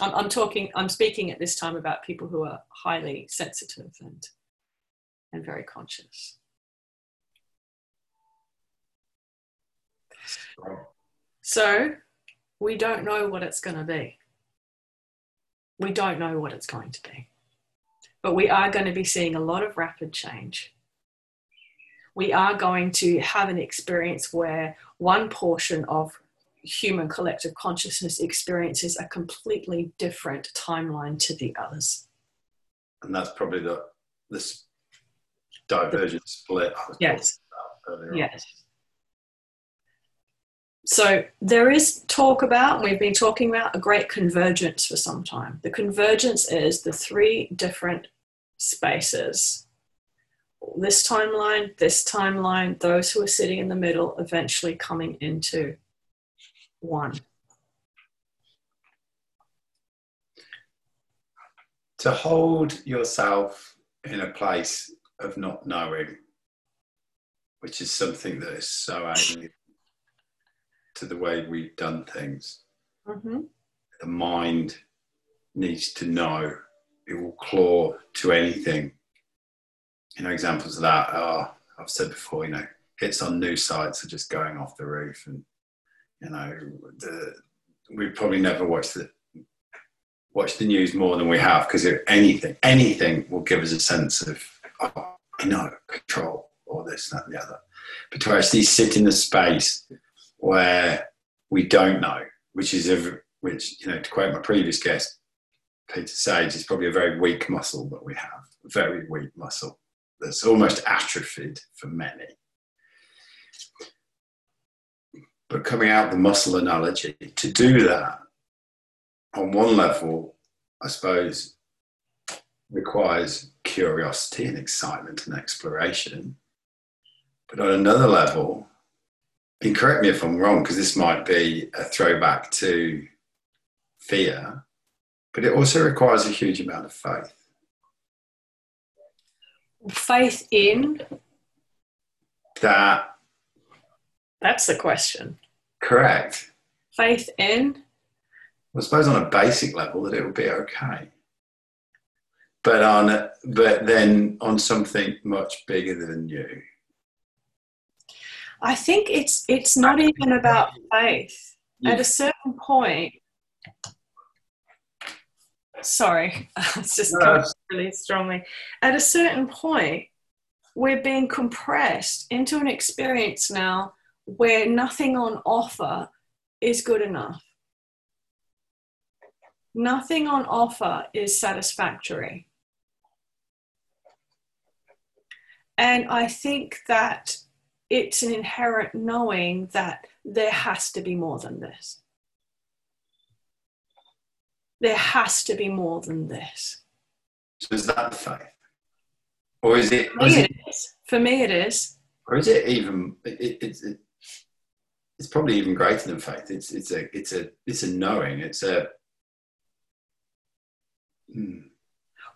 I'm, I'm talking, I'm speaking at this time about people who are highly sensitive and, and very conscious. So we don't know what it's going to be. We don't know what it's going to be. But we are going to be seeing a lot of rapid change. We are going to have an experience where one portion of human collective consciousness experiences a completely different timeline to the others. And that's probably the this divergent split. yes. Yes. So there is talk about, we've been talking about a great convergence for some time. The convergence is the three different spaces. This timeline, this timeline, those who are sitting in the middle eventually coming into one. To hold yourself in a place of not knowing, which is something that is so alien (laughs) to the way we've done things. Mm-hmm. The mind needs to know. It will claw to anything. You know, examples of that are I've said before. You know, hits on new sites are just going off the roof, and you know, the, we probably never watched the watch the news more than we have because anything, anything will give us a sense of, oh, I know, control, or this, that, and the other. But to actually sit in the space where we don't know, which is a, which you know to quote my previous guest, Peter Sage, is probably a very weak muscle that we have, a very weak muscle that's almost atrophied for many. But coming out the muscle analogy, to do that on one level, I suppose, requires curiosity and excitement and exploration. But on another level, and correct me if I'm wrong, because this might be a throwback to fear, but it also requires a huge amount of faith. Faith in that. That's the question. Correct. Faith in. I suppose on a basic level that it will be okay, but on but then on something much bigger than you I think it's it's not even about faith. At a certain point, sorry, (laughs) it's just no. really strongly. At a certain point, we're being compressed into an experience now where nothing on offer is good enough. Nothing on offer is satisfactory. And I think that it's an inherent knowing that there has to be more than this. There has to be more than this. So is that the faith? Or is it? For me, it is. For me, it is. Or is it even? It, it, it, it's probably even greater than faith. It's it's a it's a it's a knowing. It's a. Hmm.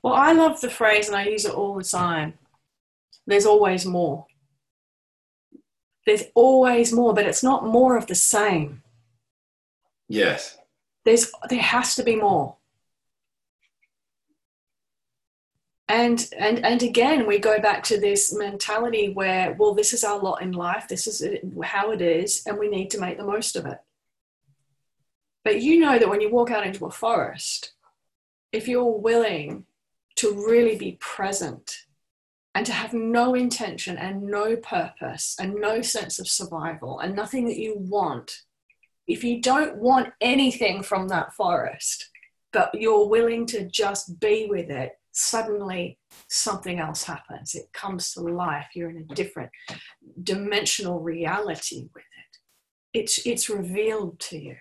Well, I love the phrase, and I use it all the time. There's always more. There's always more, but it's not more of the same. Yes. There's there has to be more. And and and again, we go back to this mentality where, well, this is our lot in life. This is how it is, and we need to make the most of it. But you know that when you walk out into a forest, if you're willing to really be present and to have no intention and no purpose and no sense of survival and nothing that you want, if you don't want anything from that forest, but you're willing to just be with it, suddenly something else happens. It comes to life. You're in a different dimensional reality with it. It's, it's revealed to you.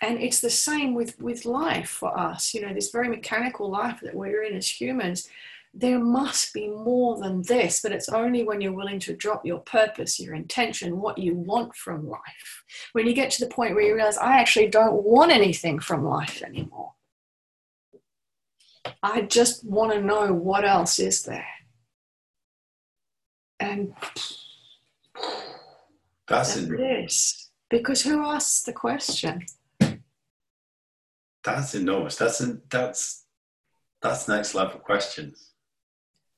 And it's the same with, with life for us, you know, this very mechanical life that we're in as humans there must be more than this, but it's only when you're willing to drop your purpose, your intention, what you want from life. When you get to the point where you realize, I actually don't want anything from life anymore. I just want to know what else is there. And that's it is. Because who asks the question? That's enormous. That's that's that's next level questions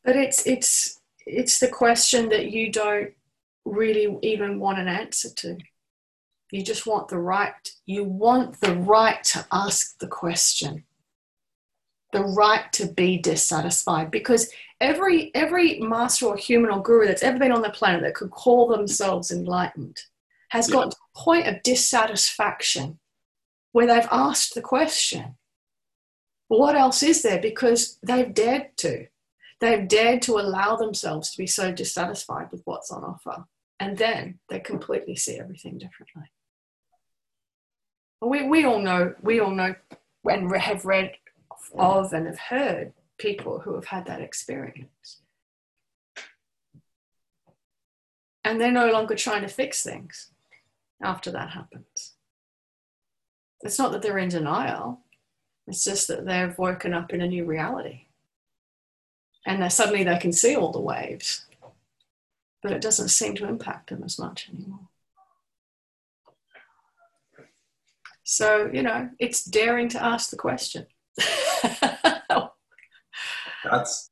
but it's it's it's the question that you don't really even want an answer to. You just want the right you want the right to ask the question. The right to be dissatisfied. Because every every master or human or guru that's ever been on the planet that could call themselves enlightened has yeah. got to a point of dissatisfaction where they've asked the question. What else is there? Because they've dared to They've dared to allow themselves to be so dissatisfied with what's on offer. And then they completely see everything differently. We, we all know, we all know and have read of and have heard people who have had that experience. And they're no longer trying to fix things after that happens. It's not that they're in denial, it's just that they've woken up in a new reality. And suddenly they can see all the waves, but it doesn't seem to impact them as much anymore. So, you know, it's daring to ask the question. (laughs) That's,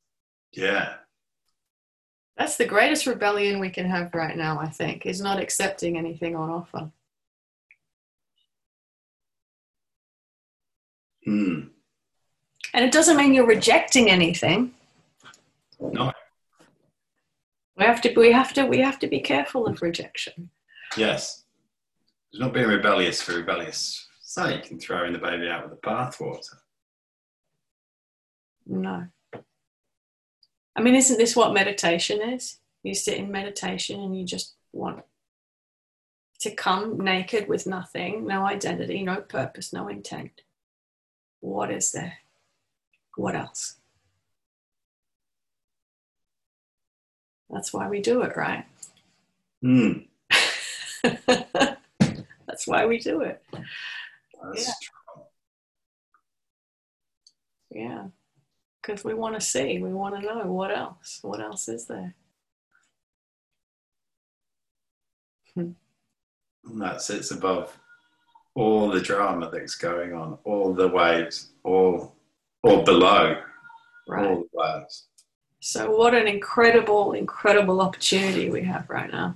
yeah. That's the greatest rebellion we can have right now, I think, is not accepting anything on offer. Hmm. And it doesn't mean you're rejecting anything. No. We have to we have to we have to be careful of rejection. Yes. It's not being rebellious for rebellious sake and throwing the baby out with the bathwater. No. I mean, isn't this what meditation is? You sit in meditation and you just want to come naked with nothing, no identity, no purpose, no intent. What is there? What else? That's why we do it, right? Hmm. (laughs) That's why we do it. That's Yeah. true. Yeah. Because we want to see, we want to know what else? What else is there? And that sits above all the drama that's going on, all the waves, all or below Right. all the waves. So, what an incredible, incredible opportunity we have right now.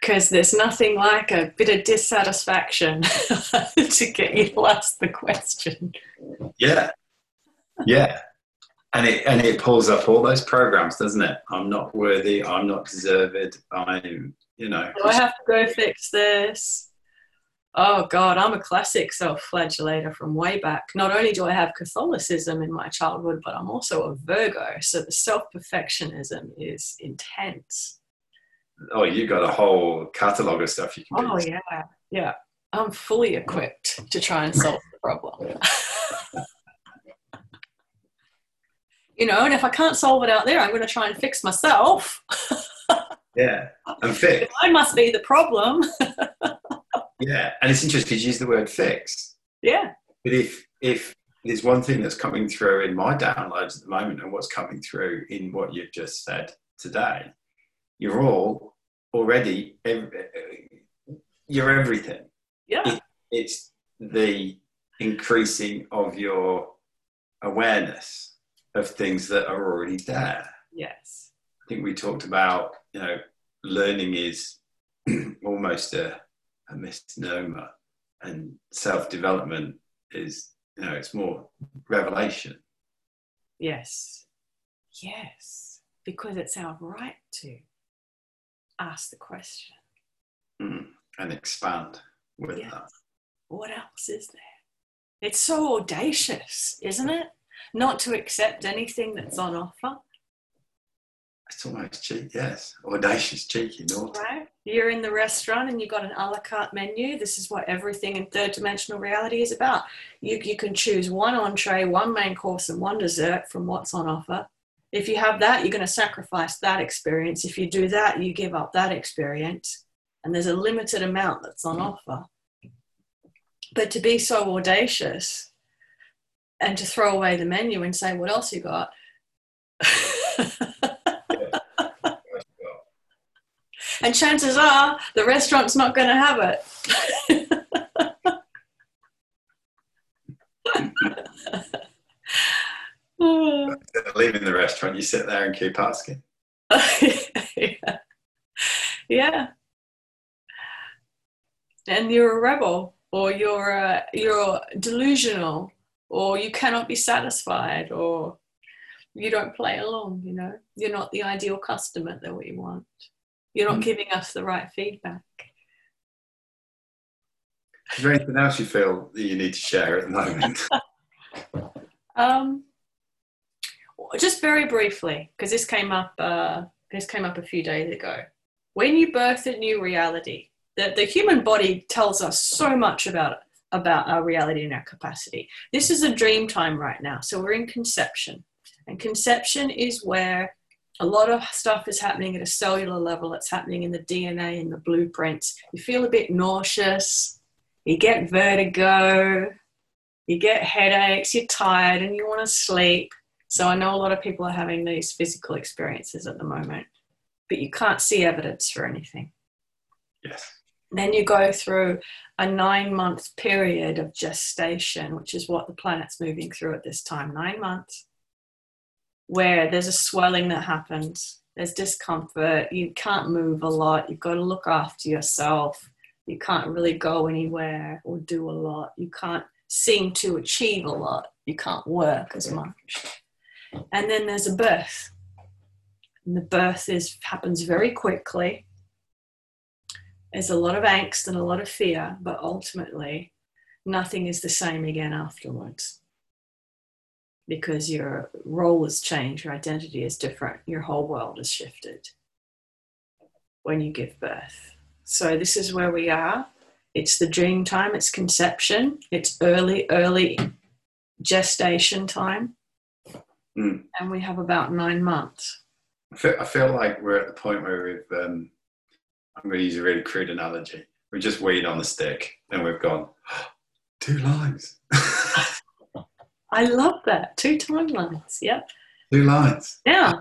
Because there's nothing like a bit of dissatisfaction (laughs) to get you to ask the question. Yeah. Yeah. And it and it pulls up all those programs, doesn't it? I'm not worthy, I'm not deserved, I'm you know Do I have to go fix this? Oh God, I'm a classic self-flagellator from way back. Not only do I have Catholicism in my childhood, but I'm also a Virgo, so the self-perfectionism is intense. oh you got a whole catalogue of stuff you can do. Oh yeah, yeah. I'm fully equipped to try and solve the problem. (laughs) you know, and if I can't solve it out there, I'm going to try and fix myself. (laughs) Yeah. I'm fix. I must be the problem. (laughs) Yeah. And it's interesting because you use the word fix. yeah, But if if there's one thing that's coming through in my downloads at the moment and what's coming through in what you've just said today, you're all already you're everything. yeah, It's the increasing of your awareness of things that are already there. yes, I think we talked about, you know, learning is (clears throat) almost a, a misnomer and self-development is, you know, it's more revelation. yes, yes. Because it's our right to ask the question. Mm, and expand with Yeah. that. What else is there? It's so audacious, isn't it? Not to accept anything that's on offer, It's almost cheeky, yes. Audacious, cheeky, naughty. right? You're in the restaurant and you've got an a la carte menu. This is what everything in third dimensional reality is about. You, you can choose one entree, one main course, and one dessert from what's on offer. If you have that, you're going to sacrifice that experience. If you do that, you give up that experience. And there's a limited amount that's on offer. But to be so audacious and to throw away the menu and say, what else you got? (laughs) and chances are the restaurant's not going to have it. (laughs) Leaving the restaurant, you sit there and keep asking. yeah. (laughs) yeah. And you're a rebel, or you're uh, you're delusional, or you cannot be satisfied, or you don't play along. You know, you're not the ideal customer that we want. You're not Mm. giving us the right feedback. Is there anything else you feel that you need to share at the moment? (laughs) Um, just very briefly, because this came up uh, this came up a few days ago. When you birth a new reality, the, the human body tells us so much about about our reality and our capacity. This is a dream time right now. So we're in conception. And conception is where a lot of stuff is happening at a cellular level. It's happening in the DNA and the blueprints. You feel a bit nauseous, you get vertigo, you get headaches, you're tired, and you want to sleep. So I know a lot of people are having these physical experiences at the moment, but you can't see evidence for anything. Yes. Then you go through a nine month period of gestation, which is what the planet's moving through at this time nine months, where there's a swelling that happens, there's discomfort, you can't move a lot, you've got to look after yourself, you can't really go anywhere or do a lot, you can't seem to achieve a lot, you can't work as much. And then there's a birth. And the birth is happens very quickly. There's a lot of angst and a lot of fear, but ultimately, nothing is the same again afterwards because your role has changed, your identity is different, your whole world has shifted when you give birth. So, this is where we are. It's the dream time, it's conception, it's early, early gestation time. Mm. And we have about nine months. I feel, I feel like we're at the point where we've um, I'm going to use a really crude analogy. We just weed on the stick and we've gone, oh, (gasps) two lines. (laughs) I love that. Two timelines. Yep. Two lines. Yeah.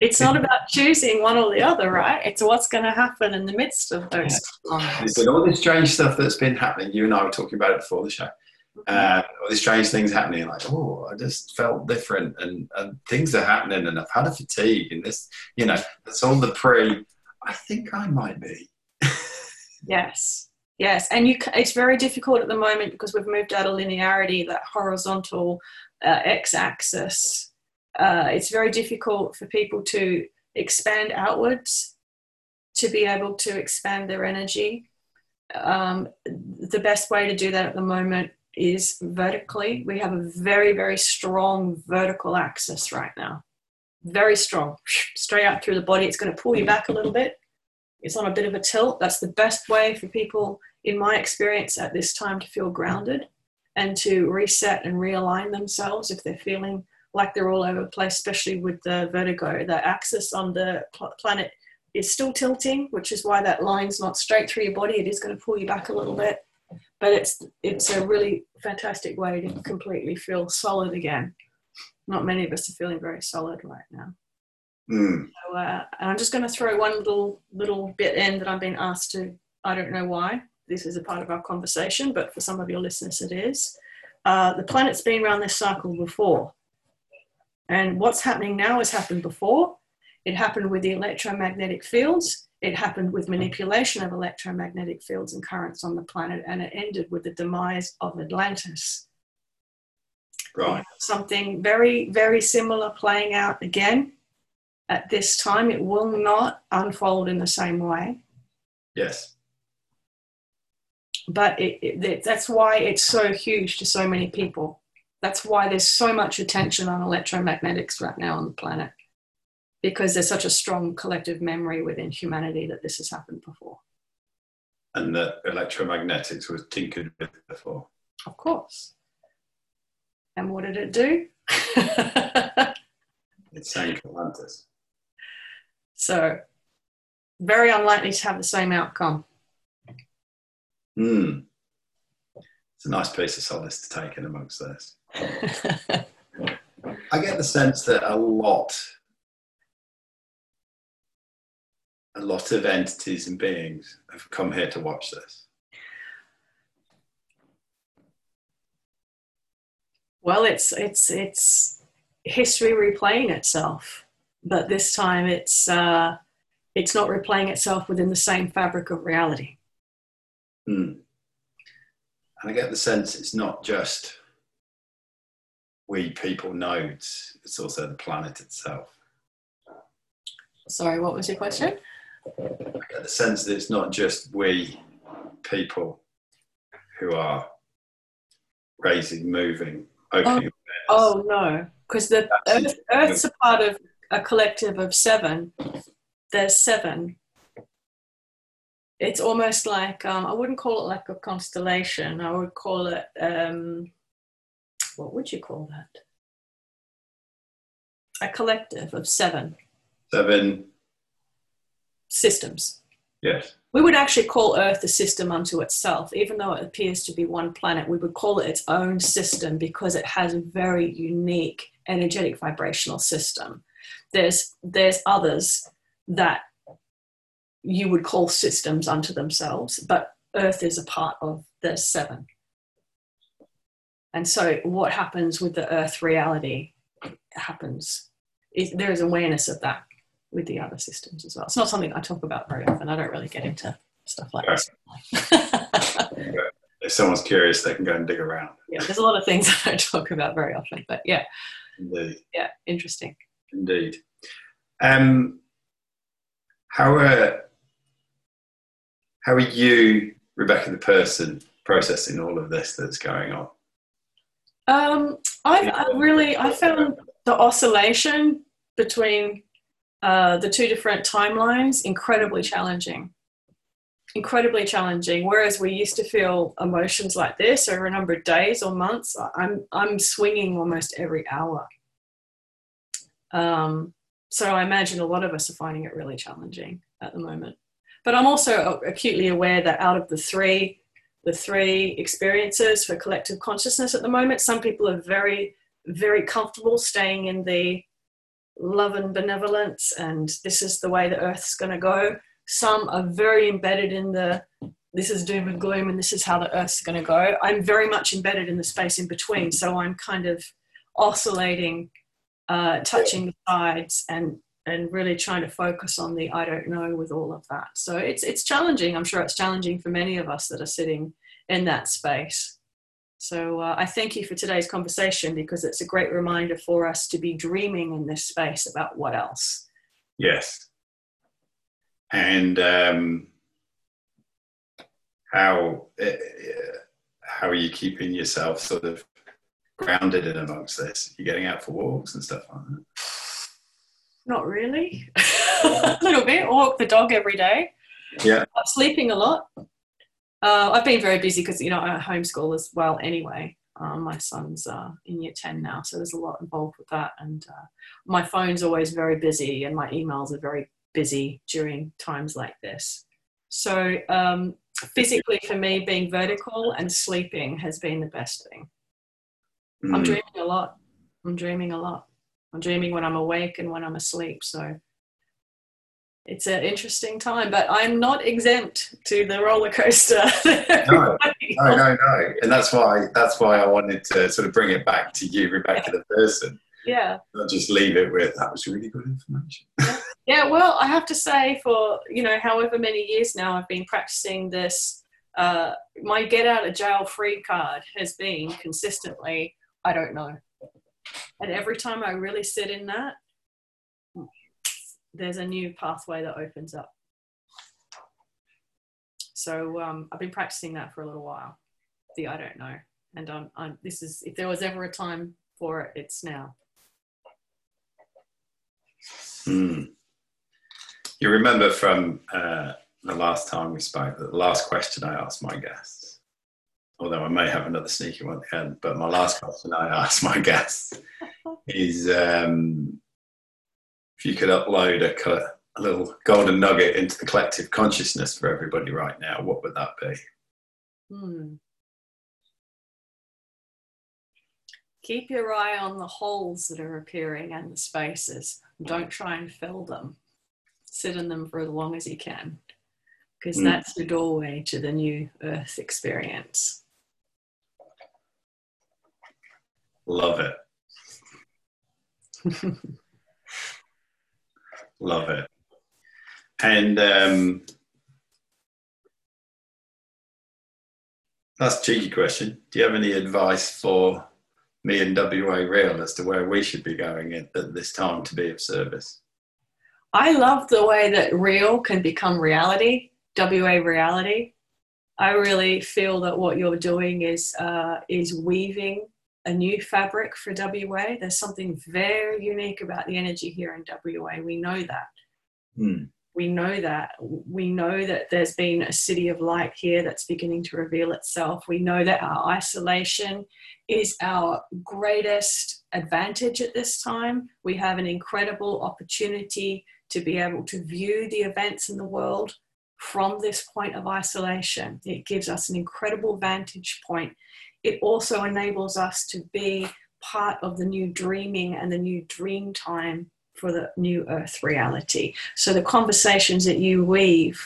It's not about choosing one or the other, right? It's what's going to happen in the midst of those lines. There's all this strange stuff that's been happening. You and I were talking about it before the show. Uh, all these strange things happening, like, oh, I just felt different, and, and things are happening, and I've had a fatigue, and this, you know, that's all the pre I think I might be. (laughs) yes, yes, and you. It's very difficult at the moment because we've moved out of linearity, that horizontal uh, x-axis. Uh, it's very difficult for people to expand outwards to be able to expand their energy. Um, the best way to do that at the moment is vertically. We have a very, very strong vertical axis right now very strong, straight out through the body. It's going to pull you back a little bit. It's on a bit of a tilt. That's the best way for people, in my experience, at this time to feel grounded and to reset and realign themselves if they're feeling like they're all over the place, especially with the vertigo. The axis on the planet is still tilting, which is why that line's not straight through your body. It is going to pull you back a little bit, but it's it's a really fantastic way to completely feel solid again not many of us are feeling very solid right now. Mm. So, uh, and I'm just going to throw one little little bit in that I've been asked to. I don't know why this is a part of our conversation, but for some of your listeners, it is. Uh, the planet's been around this cycle before, and what's happening now has happened before. It happened with the electromagnetic fields. It happened with manipulation of electromagnetic fields and currents on the planet, and it ended with the demise of Atlantis. Right. Something very, very similar playing out again at this time. It will not unfold in the same way. Yes. But it, it, that's why it's so huge to so many people. That's why there's so much attention on electromagnetics right now on the planet, because there's such a strong collective memory within humanity that this has happened before. And that electromagnetics was tinkered with before. Of course. And what did it do? (laughs) it sank Atlantis. So, very unlikely to have the same outcome. Hmm. It's a nice piece of solace to take in amongst this. (laughs) I get the sense that a lot, a lot of entities and beings have come here to watch this. well, it's it's it's history replaying itself, but this time it's uh, it's not replaying itself within the same fabric of reality. Hmm. And I get the sense it's not just we people nodes; it's also the planet itself. Sorry, what was your question? I get the sense that it's not just we people who are raising, moving, opening oh, oh no, because the Earth, Earth's a part of a collective of seven, there's seven. It's almost like um, I wouldn't call it like a constellation. I would call it um, what would you call that? A collective of seven Seven. systems. Yes. We would actually call Earth a system unto itself, even though it appears to be one planet. We would call it its own system because it has a very unique energetic vibrational system. There's there's others that you would call systems unto themselves, but Earth is a part of the seven. And so, what happens with the Earth reality happens. Is, there is awareness of that with the other systems as well. It's not something I talk about very often. I don't really get into stuff like this. If someone's curious, they can go and dig around. yeah, there's a lot of things (laughs) I don't talk about very often, but yeah, Indeed. yeah, interesting. Indeed. Um, how are how are you, Rebecca, the person, processing all of this that's going on? Um, I've I really I found the oscillation between uh, the two different timelines incredibly challenging. Incredibly challenging. Whereas we used to feel emotions like this over a number of days or months, I'm I'm swinging almost every hour. Um, so I imagine a lot of us are finding it really challenging at the moment. But I'm also acutely aware that out of the three the three experiences for collective consciousness at the moment. Some people are very, very comfortable staying in the love and benevolence, and this is the way the earth's going to go. Some are very embedded in the this is doom and gloom, and this is how the earth's going to go. I'm very much embedded in the space in between, so I'm kind of oscillating, uh, touching the sides, and and really trying to focus on the I don't know with all of that. So it's it's challenging. I'm sure it's challenging for many of us that are sitting in that space. So uh, I thank you for today's conversation because it's a great reminder for us to be dreaming in this space about what else. Yes. And um, how uh, how are you keeping yourself sort of grounded in amongst this? You're getting out for walks and stuff like that. Not really. (laughs) a little bit. I walk the dog every day. Yeah. I'm sleeping a lot. Uh, I've been very busy because you know I homeschool as well. Anyway, um, my son's uh, in year ten now, so there's a lot involved with that. And uh, my phone's always very busy, and my emails are very busy during times like this. So um, physically, for me, being vertical and sleeping has been the best thing. Mm. I'm dreaming a lot. I'm dreaming a lot. I'm dreaming when I'm awake and when I'm asleep. So it's an interesting time, but I'm not exempt to the roller coaster. (laughs) no, no, no, no, and that's why that's why I wanted to sort of bring it back to you, Rebecca, the person. Yeah. Not just leave it with that was really good information. (laughs) yeah. Well, I have to say, for you know, however many years now, I've been practicing this. Uh, my get out of jail free card has been consistently, I don't know. And every time I really sit in that, there's a new pathway that opens up. So um, I've been practicing that for a little while. The I don't know, and I'm, I'm, this is if there was ever a time for it, it's now. Hmm. You remember from uh, the last time we spoke, the last question I asked my guests, although I may have another sneaky one at the end, but my last question I asked my guests is um, if you could upload a, a little golden nugget into the collective consciousness for everybody right now, what would that be? Hmm. Keep your eye on the holes that are appearing and the spaces. Don't try and fill them. Sit in them for as long as you can, because Mm. that's the doorway to the new Earth experience. Love it. (laughs) Love it. And um, that's a cheeky question. Do you have any advice for me and WA Real as to where we should be going at, at this time to be of service? I love the way that real can become reality, WA reality. I really feel that what you're doing is uh, is weaving a new fabric for WA. There's something very unique about the energy here in WA. We know that. Hmm. We know that. We know that there's been a city of light here that's beginning to reveal itself. We know that our isolation is our greatest advantage at this time. We have an incredible opportunity to be able to view the events in the world from this point of isolation. It gives us an incredible vantage point. It also enables us to be part of the new dreaming and the new dream time for the new earth reality. So the conversations that you weave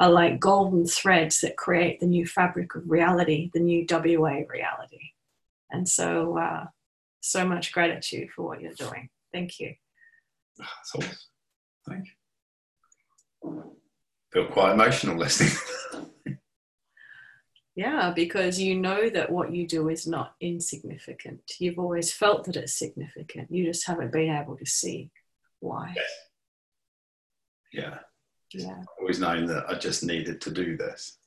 are like golden threads that create the new fabric of reality, the new WA reality. And so, uh, so much gratitude for what you're doing. Thank you. That's awesome. Thank you. Feel quite emotional listening. (laughs) yeah, because you know that what you do is not insignificant. You've always felt that it's significant. You just haven't been able to see why. Yes. Yeah. Yeah. Always known that I just needed to do this.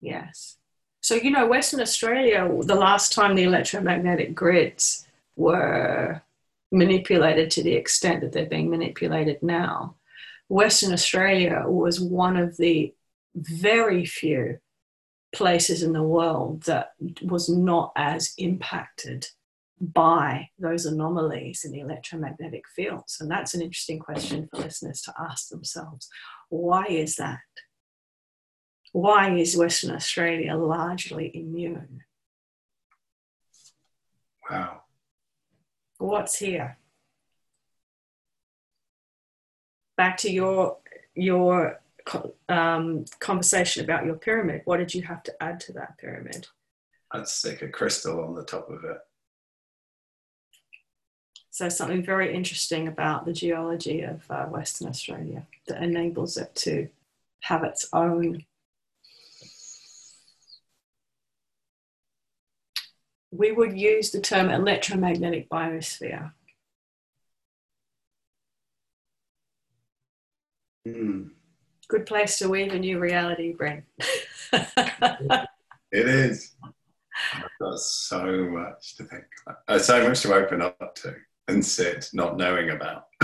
Yes. So, you know, Western Australia, the last time the electromagnetic grids were manipulated to the extent that they're being manipulated now, Western Australia was one of the very few places in the world that was not as impacted by those anomalies in the electromagnetic fields. And that's an interesting question for listeners to ask themselves. Why is that? Why is Western Australia largely immune? Wow. What's here? back to your your um, conversation about your pyramid. What did you have to add to that pyramid? I'd stick a crystal on the top of it. So something very interesting about the geology of uh, Western Australia that enables it to have its own. We would use the term electromagnetic biosphere Mm. Good place to weave a new reality, Brent. (laughs) it is. I've got so much to think about. Uh, so much to open up to and sit not knowing about. (laughs)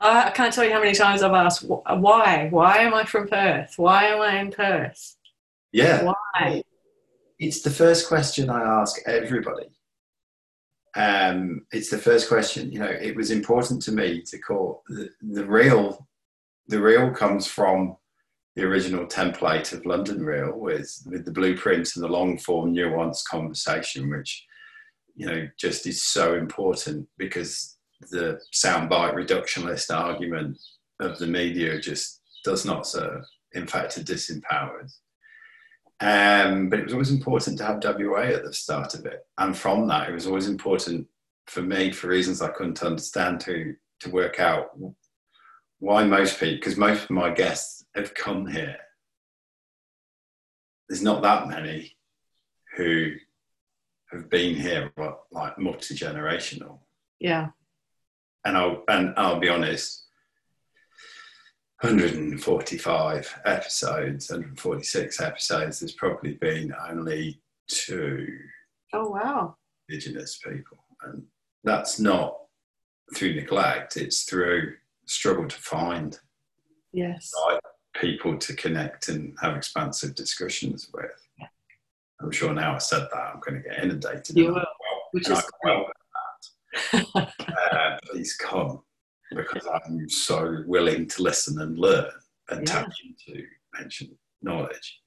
I can't tell you how many times I've asked, why? Why am I from Perth? Why am I in Perth? Yeah. Why? It's the first question I ask everybody um, it's the first question. You know, it was important to me to call the, the real. The real comes from the original template of London Real with with the blueprint and the long form nuanced conversation, which you know just is so important because the soundbite reductionist argument of the media just does not serve. In fact, it disempowers. Um, but it was always important to have WA at the start of it. And from that, it was always important for me, for reasons I couldn't understand, to, to work out why most people, because most of my guests have come here. There's not that many who have been here, like multi generational. Yeah. And I'll and I'll be honest, 145 episodes, 146 episodes, there's probably been only two. Oh, wow. Indigenous people. And that's not through neglect, it's through struggle to find yes. right people to connect and have expansive discussions with. Yeah. I'm sure now I said that, I'm going to get inundated. You will, well, which is well that. (laughs) uh, please come because I'm so willing to listen and learn and yeah. tap into ancient knowledge.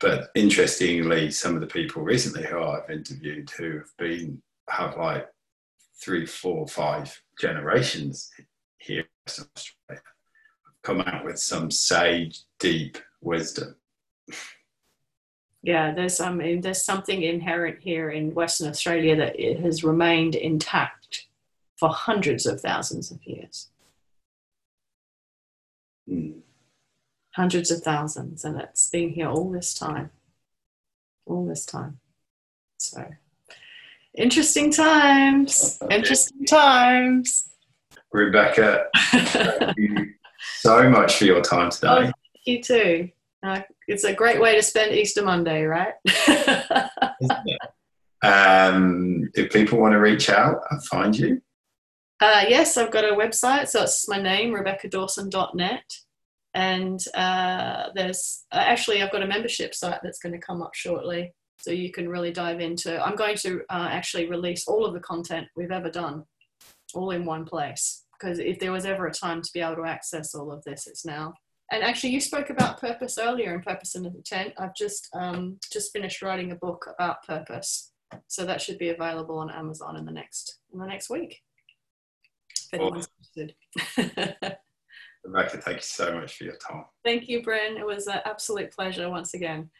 But interestingly, some of the people recently who I've interviewed who have been have like three, four, five generations here in Australia have come out with some sage, deep wisdom. Yeah, there's I mean, there's something inherent here in Western Australia that it has remained intact for hundreds of thousands of years. Mm. Hundreds of thousands, and it's been here all this time. All this time. So, interesting times. Interesting times. Rebecca, thank you (laughs) so much for your time today. Oh, you too. Uh, it's a great way to spend Easter Monday, right? (laughs) um, if people want to reach out and find you, Uh, yes, I've got a website. So it's my name, rebeccadawson.net. And uh, there's uh, actually, I've got a membership site that's going to come up shortly. So you can really dive into. I'm going to uh, actually release all of the content we've ever done, all in one place. Because if there was ever a time to be able to access all of this, it's now. And actually, you spoke about purpose earlier in Purpose in the Tent. I've just um, just finished writing a book about purpose, so that should be available on Amazon in the next in the next week well, (laughs) Rebecca, thank you so much for your time. Thank you, Bryn. It was an absolute pleasure once again.